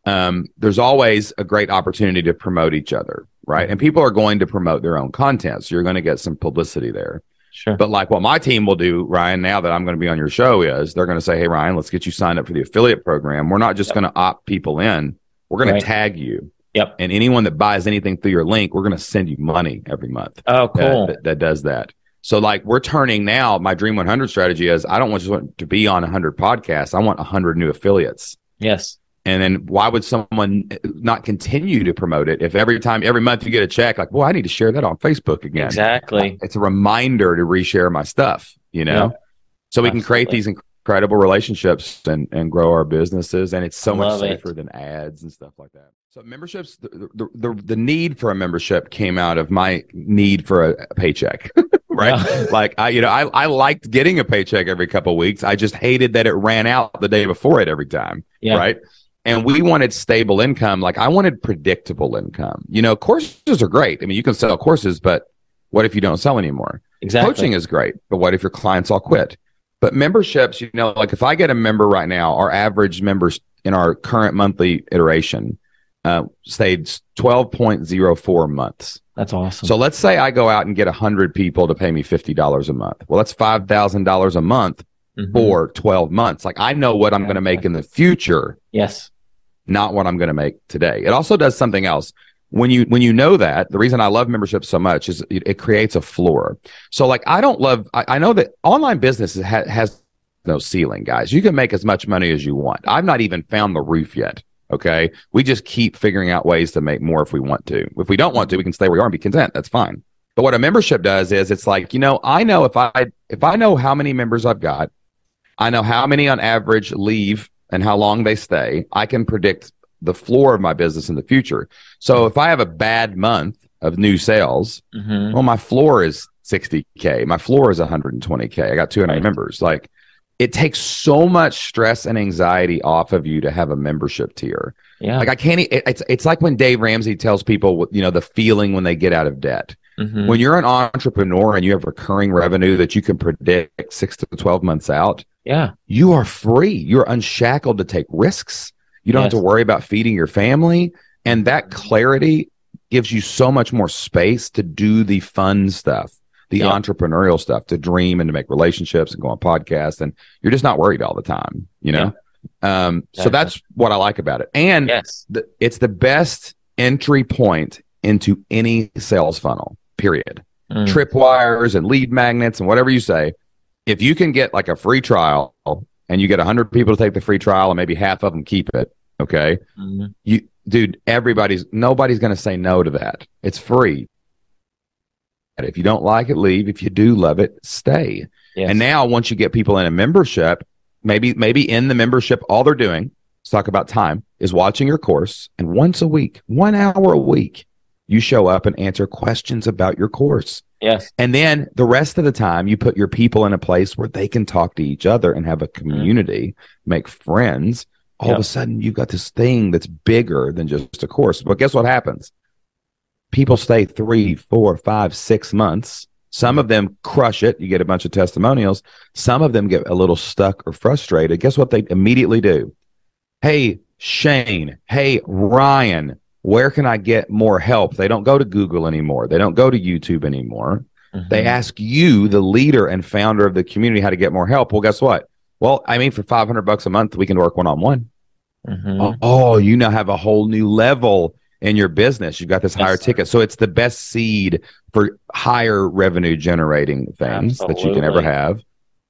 Speaker 11: um, there's always a great opportunity to promote each other, right? And people are going to promote their own content. So you're going to get some publicity there.
Speaker 2: Sure.
Speaker 11: But like what my team will do, Ryan, now that I'm going to be on your show, is they're going to say, Hey, Ryan, let's get you signed up for the affiliate program. We're not just
Speaker 2: Yep.
Speaker 11: going to opt people in, we're going
Speaker 2: Right.
Speaker 11: to tag you.
Speaker 2: Yep.
Speaker 11: And anyone that buys anything through your link, we're going to send you money every month
Speaker 2: Oh,
Speaker 11: that,
Speaker 2: cool.
Speaker 11: that, that does that. So like we're turning now, my Dream 100 strategy is I don't want just want to be on 100 podcasts. I want 100 new affiliates.
Speaker 2: Yes.
Speaker 11: And then why would someone not continue to promote it if every time, every month you get a check, like, well, I need to share that on Facebook again.
Speaker 2: Exactly.
Speaker 11: It's a reminder to reshare my stuff, you know?
Speaker 2: Yeah.
Speaker 11: So we can create these incredible relationships and, and grow our businesses. And it's so much
Speaker 2: love it.
Speaker 11: safer than ads and stuff like that. So memberships, the, the, the, the need for a membership came out of my need for a, a paycheck, right?
Speaker 2: Yeah.
Speaker 11: Like I, you know, I, I liked getting a paycheck every couple of weeks. I just hated that it ran out the day before it every time.
Speaker 2: Yeah.
Speaker 11: Right. And we wanted stable income. Like I wanted predictable income. You know, courses are great. I mean, you can sell courses, but what if you don't sell anymore?
Speaker 2: Exactly.
Speaker 11: Coaching is great, but what if your clients all quit? But memberships, you know, like if I get a member right now, our average members in our current monthly iteration uh, stayed 12.04 months.
Speaker 2: That's awesome.
Speaker 11: So let's say I go out and get 100 people to pay me $50 a month. Well, that's $5,000 a month
Speaker 2: Mhm.
Speaker 11: for 12 months. Like I know what I'm going to make in the future
Speaker 2: yes.
Speaker 11: not what I'm going to make today. It also does something else. When you when you know that, the reason I love membership so much is it, it creates a floor. So like I don't love. I, I know that online business ha- has no ceiling, guys. You can make as much money as you want. I've not even found the roof yet. Okay, we just keep figuring out ways to make more if we want to. If we don't want to, we can stay where we are and be content. That's fine. But what a membership does is it's like you know I know if I if I know how many members I've got, I know how many on average leave and how long they stay. I can predict the floor of my business in the future. So if I have a bad month of new sales,
Speaker 2: Mhm.
Speaker 11: well, my floor is 60K. My floor is 120K. I got 200
Speaker 2: Right.
Speaker 11: members. Like it takes so much stress and anxiety off of you to have a membership tier.
Speaker 2: Yeah.
Speaker 11: Like I can't, it, it's, it's like when Dave Ramsey tells people, you know, the feeling when they get out of debt.
Speaker 2: Mhm.
Speaker 11: When you're an entrepreneur and you have recurring revenue that you can predict six to 12 months out,
Speaker 2: yeah.
Speaker 11: you are free. You're unshackled to take risks. You don't have to worry about feeding your family. And that clarity gives you so much more space to do the fun stuff, the
Speaker 2: Yeah.
Speaker 11: entrepreneurial stuff, to dream and to make relationships and go on podcasts. And you're just not worried all the time, you know? Um, so that's what I like about it. And
Speaker 2: Yes.
Speaker 11: the, it's the best entry point into any sales funnel, period.
Speaker 2: Mm.
Speaker 11: Tripwires and lead magnets and whatever you say. If you can get like a free trial and you get 100 people to take the free trial and maybe half of them keep it, okay?
Speaker 2: Mhm.
Speaker 11: You, dude, everybody's, nobody's going to say no to that. It's free. And if you don't like it, leave. If you do love it, stay.
Speaker 2: Yes.
Speaker 11: And now, once you get people in a membership, maybe maybe in the membership, all they're doing, let's talk about time, is watching your course. And once a week, one hour a week, you show up and answer questions about your course.
Speaker 2: yes.
Speaker 11: And then the rest of the time, you put your people in a place where they can talk to each other and have a mm-hmm. community, make friends. All of a sudden, you've got this thing that's bigger than just a course. But guess what happens? People stay three, four, five, six months. Some of them crush it. You get a bunch of testimonials. Some of them get a little stuck or frustrated. Guess what they immediately do? Hey, Shane. Hey, Ryan. Where can I get more help? They don't go to Google anymore. They don't go to YouTube anymore. They
Speaker 2: Mhm.
Speaker 11: ask you, the leader and founder of the community, how to get more help. Well, guess what? Well, I mean, for 500 bucks a month, we can work one on one. Oh, you now have a whole new level in your business. You've got this higher
Speaker 2: Yes.
Speaker 11: ticket. So it's the best seed for higher revenue generating things that you can ever have.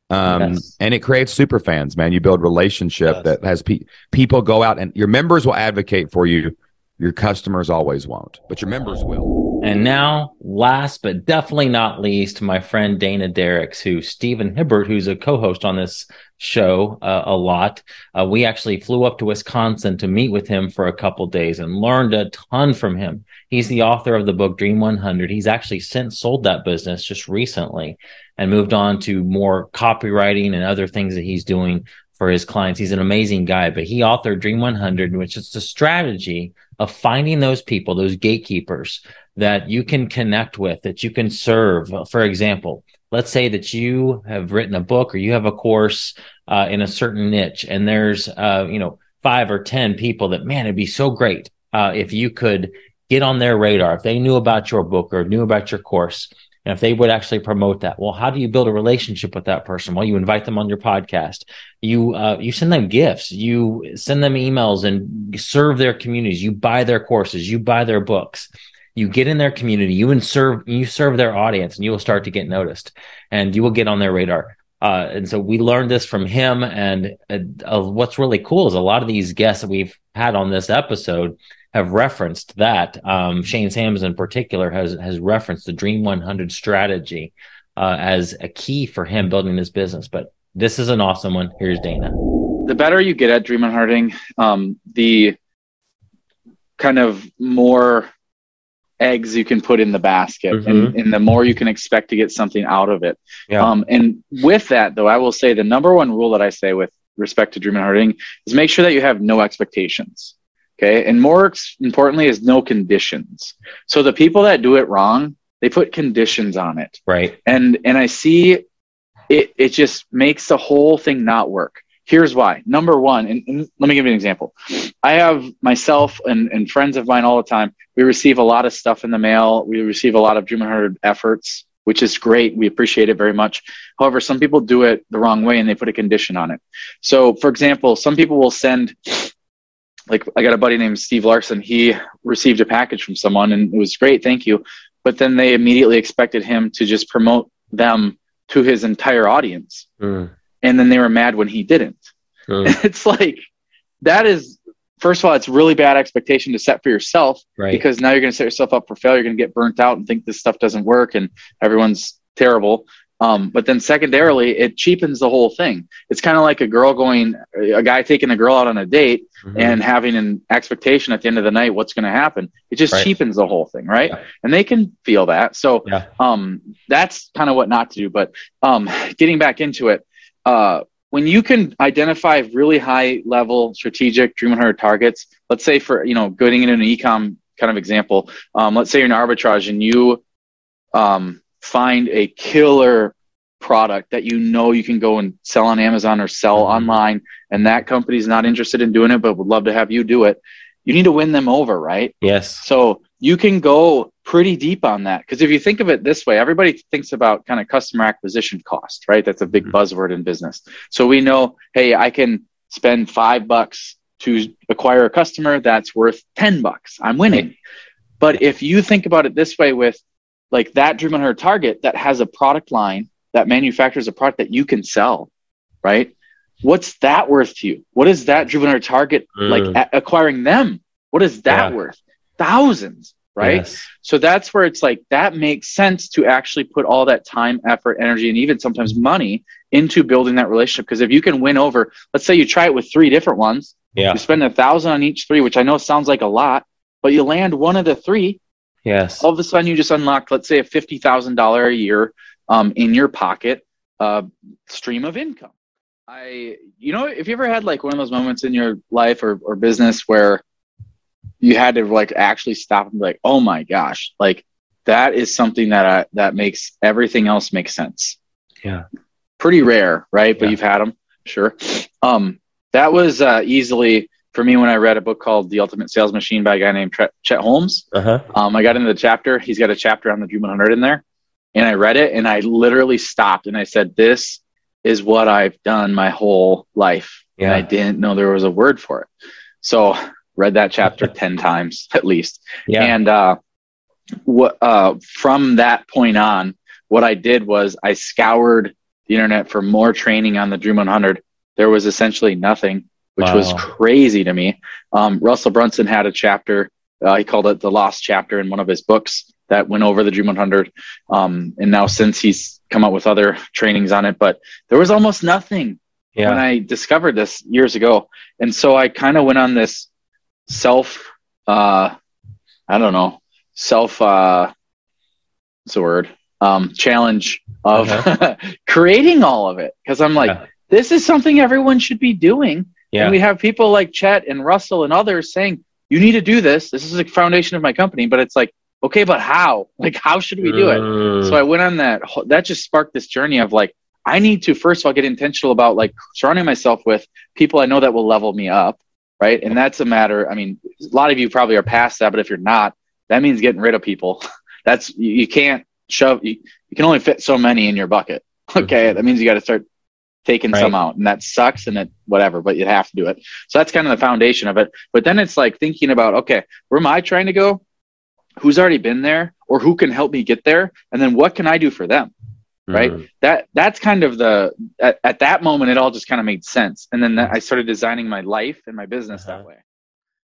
Speaker 11: Um,
Speaker 2: Yes.
Speaker 11: and it creates super fans, man. You build relationship
Speaker 2: Yes.
Speaker 11: that has pe- people go out and your members will advocate for you. Your customers always won't, but your members will.
Speaker 2: And now, last but definitely not least, my friend Dana Derricks, who Stephen Hibbert, who's a co-host on this show uh, a lot. Uh, we actually flew up to Wisconsin to meet with him for a couple days and learned a ton from him. He's the author of the book Dream 100. He's actually since sold that business just recently and moved on to more copywriting and other things that he's doing for his clients. He's an amazing guy, but he authored Dream 100, which is the strategy of finding those people, those gatekeepers that you can connect with, that you can serve. For example, let's say that you have written a book or you have a course uh, in a certain niche, and there's uh, you know five or ten people that man, it'd be so great uh, if you could get on their radar, if they knew about your book or knew about your course. And if they would actually promote that, well, how do you build a relationship with that person? Well, you invite them on your podcast. You uh, you send them gifts. You send them emails and serve their communities. You buy their courses. You buy their books you get in their community, you and serve, you serve their audience, and you will start to get noticed, and you will get on their radar. Uh, and so we learned this from him. And uh, uh, what's really cool is a lot of these guests that we've had on this episode have referenced that. Um, Shane Sams, in particular, has has referenced the Dream 100 strategy uh, as a key for him building his business. But this is an awesome one. Here's Dana.
Speaker 12: the better you get at dream and hearting, um, the kind of more eggs you can put in the basket and, and the more you can expect to get something out of it.
Speaker 2: Yeah.
Speaker 12: Um, and with that, though, I will say the number one rule that I say with respect to dream and harding is make sure that you have no expectations. Okay. And more importantly, is no conditions. So the people that do it wrong, they put conditions on it
Speaker 2: Right.
Speaker 12: and and I see it it just makes the whole thing not work. Here's why. Number one, and, and let me give you an example. I have myself and, and friends of mine all the time. We receive a lot of stuff in the mail. We receive a lot of Dream 100 efforts, which is great. We appreciate it very much. However, some people do it the wrong way and they put a condition on it. So, for example, some people will send like I got a buddy named Steve Larsen. He received a package from someone and it was great, thank you. But then they immediately expected him to just promote them to his entire audience.
Speaker 2: Mm.
Speaker 12: And then they were mad when he didn't.
Speaker 2: Mm.
Speaker 12: It's like that is first of all, it's really bad expectation to set for yourself
Speaker 2: Right.
Speaker 12: because now you're going to set yourself up for failure. You're going to get burnt out and think this stuff doesn't work and everyone's terrible. Um, but then secondarily, it cheapens the whole thing. It's kind of like a girl going, a guy taking a girl out on a date
Speaker 2: Mhm.
Speaker 12: and having an expectation at the end of the night what's going to happen. It just
Speaker 2: Right.
Speaker 12: cheapens the whole thing, right?
Speaker 2: Yeah.
Speaker 12: And they can feel that. So
Speaker 2: Yeah.
Speaker 12: um, that's kind of what not to do. But um, getting back into it, uh, when you can identify really high level strategic Dream 100 targets, let's say for you know getting into an ecom kind of example, um, let's say you're in arbitrage and you um, find a killer product that you know you can go and sell on Amazon or sell
Speaker 2: Mhm.
Speaker 12: online, and that company's not interested in doing it but would love to have you do it. You need to win them over, right?
Speaker 2: Yes.
Speaker 12: So you can go pretty deep on that because if you think of it this way everybody thinks about kind of customer acquisition cost right that's a big
Speaker 2: Mhm.
Speaker 12: buzzword in business so we know hey i can spend five bucks to acquire a customer that's worth 10 bucks i'm winning but if you think about it this way with like that Dream 100 target that has a product line that manufactures a product that you can sell right what's that worth to you what is that Dream 100 target like
Speaker 2: Mm.
Speaker 12: a- acquiring them what is that
Speaker 2: Yeah.
Speaker 12: worth thousands right
Speaker 2: Yes.
Speaker 12: so that's where it's like that makes sense to actually put all that time, effort, energy, and even sometimes money into building that relationship. Because if you can win over, let's say you try it with three different ones,
Speaker 2: Yeah.
Speaker 12: you spend a thousand on each three, which I know sounds like a lot, but you land one of the three,
Speaker 2: Yes.
Speaker 12: all of a sudden you just unlocked, let's say, a fifty thousand dollar a year um, in your pocket uh, stream of income. I, you know, if you ever had like one of those moments in your life or, or business where you had to like actually stop and be like, oh my gosh, like that is something that I, that makes everything else make sense.
Speaker 2: Yeah.
Speaker 12: Pretty rare, right? But
Speaker 2: Yeah.
Speaker 12: you've had them, sure. Um, that was uh, easily for me when I read a book called The Ultimate Sales Machine by a guy named Chet Holmes.
Speaker 2: Uh huh.
Speaker 12: Um, I got into the chapter. He's got a chapter on the Dream 100 in there, and I read it, and I literally stopped and I said, "This is what I've done my whole life." And I didn't know there was a word for it, so read that chapter ten times at least.
Speaker 2: Yeah.
Speaker 12: And uh, what uh, from that point on, what I did was I scoured the internet for more training on the Dream 100. There was essentially nothing, which was crazy to me. Um, Russell Brunson had a chapter. Uh, he called it the Lost Chapter in one of his books that went over the Dream 100. Um, and now since he's come up with other trainings on it, but there was almost nothing when I discovered this years ago. And so I kind of went on this self, uh, I don't know, self, uh, what's the word? Um, challenge of creating all of it. Cause I'm like,
Speaker 2: Uh-huh. Yeah.
Speaker 12: this is something everyone should be doing.
Speaker 2: Yeah.
Speaker 12: And we have people like Chet and Russell and others saying, you need to do this. This is the foundation of my company. But it's like, okay, but how? Like, how should we do it?
Speaker 2: Mm.
Speaker 12: So I went on that. That just sparked this journey of like, I need to first of all get intentional about like surrounding myself with people I know that will level me up, right? And that's a matter. I mean, a lot of you probably are past that, but if you're not, that means getting rid of people. That's you, you can't shove. You, you can only fit so many in your bucket. Okay, that means you got to start taking some out, and that sucks, and it whatever. But you have to do it. So that's kind of the foundation of it. But then it's like thinking about okay, where am I trying to go? Who's already been there, or who can help me get there, and then what can I do for them? right
Speaker 2: Mm.
Speaker 12: that that's kind of the at, at that moment it all just kind of made sense and then that, i started designing my life and my business
Speaker 2: Uh-huh.
Speaker 12: that way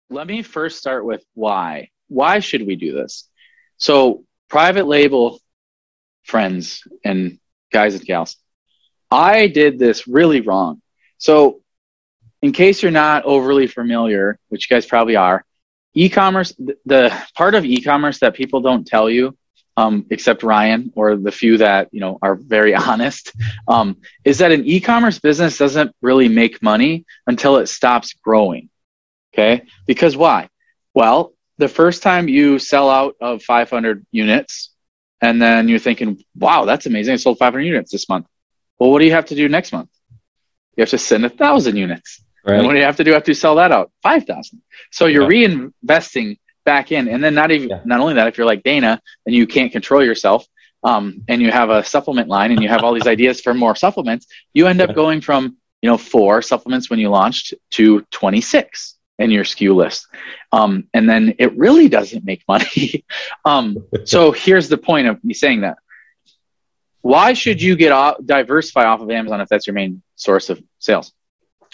Speaker 12: let me first start with why why should we do this so private label friends and guys and gals i did this really wrong so in case you're not overly familiar which you guys probably are e-commerce th- the part of e-commerce that people don't tell you um, except Ryan or the few that you know are very honest, um, is that an e-commerce business doesn't really make money until it stops growing. Okay, because why? Well, the first time you sell out of 500 units, and then you're thinking, "Wow, that's amazing! I sold 500 units this month." Well, what do you have to do next month? You have to send a thousand units. And what do you have to do after you sell that out? Five thousand. So you're reinvesting back in, and then not even
Speaker 2: Yeah.
Speaker 12: not only that, if you're like Dana and you can't control yourself, um, and you have a supplement line and you have all these ideas for more supplements, you end up
Speaker 2: Yeah.
Speaker 12: going from you know four supplements when you launched to 26 in your SKU list, um, and then it really doesn't make money. um, so here's the point of me saying that. Why should you get off, diversify off of Amazon if that's your main source of sales?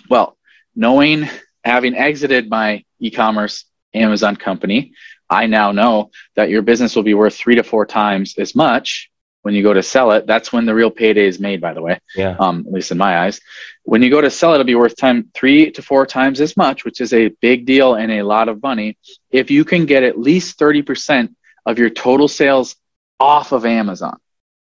Speaker 12: Well, knowing having exited my e-commerce Amazon company, I now know that your business will be worth three to four times as much when you go to sell it. That's when the real payday is made, by the way,
Speaker 2: Yeah.
Speaker 12: um, at least in my eyes. When you go to sell it, it'll be worth time three to four times as much, which is a big deal and a lot of money. If you can get at least 30% of your total sales off of Amazon.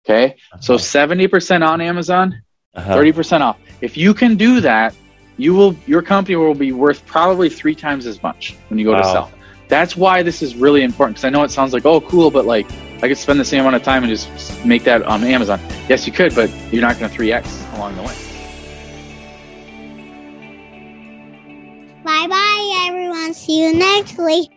Speaker 12: Okay. So 70% on Amazon,
Speaker 2: Uh-huh.
Speaker 12: 30% off. If you can do that, you will your company will be worth probably three times as much when you go to sell. That's why this is really important because I know it sounds like oh cool, but like I could spend the same amount of time and just make that on Amazon. Yes, you could, but you're not going to 3x along the way.
Speaker 1: Bye bye, everyone. See you next week.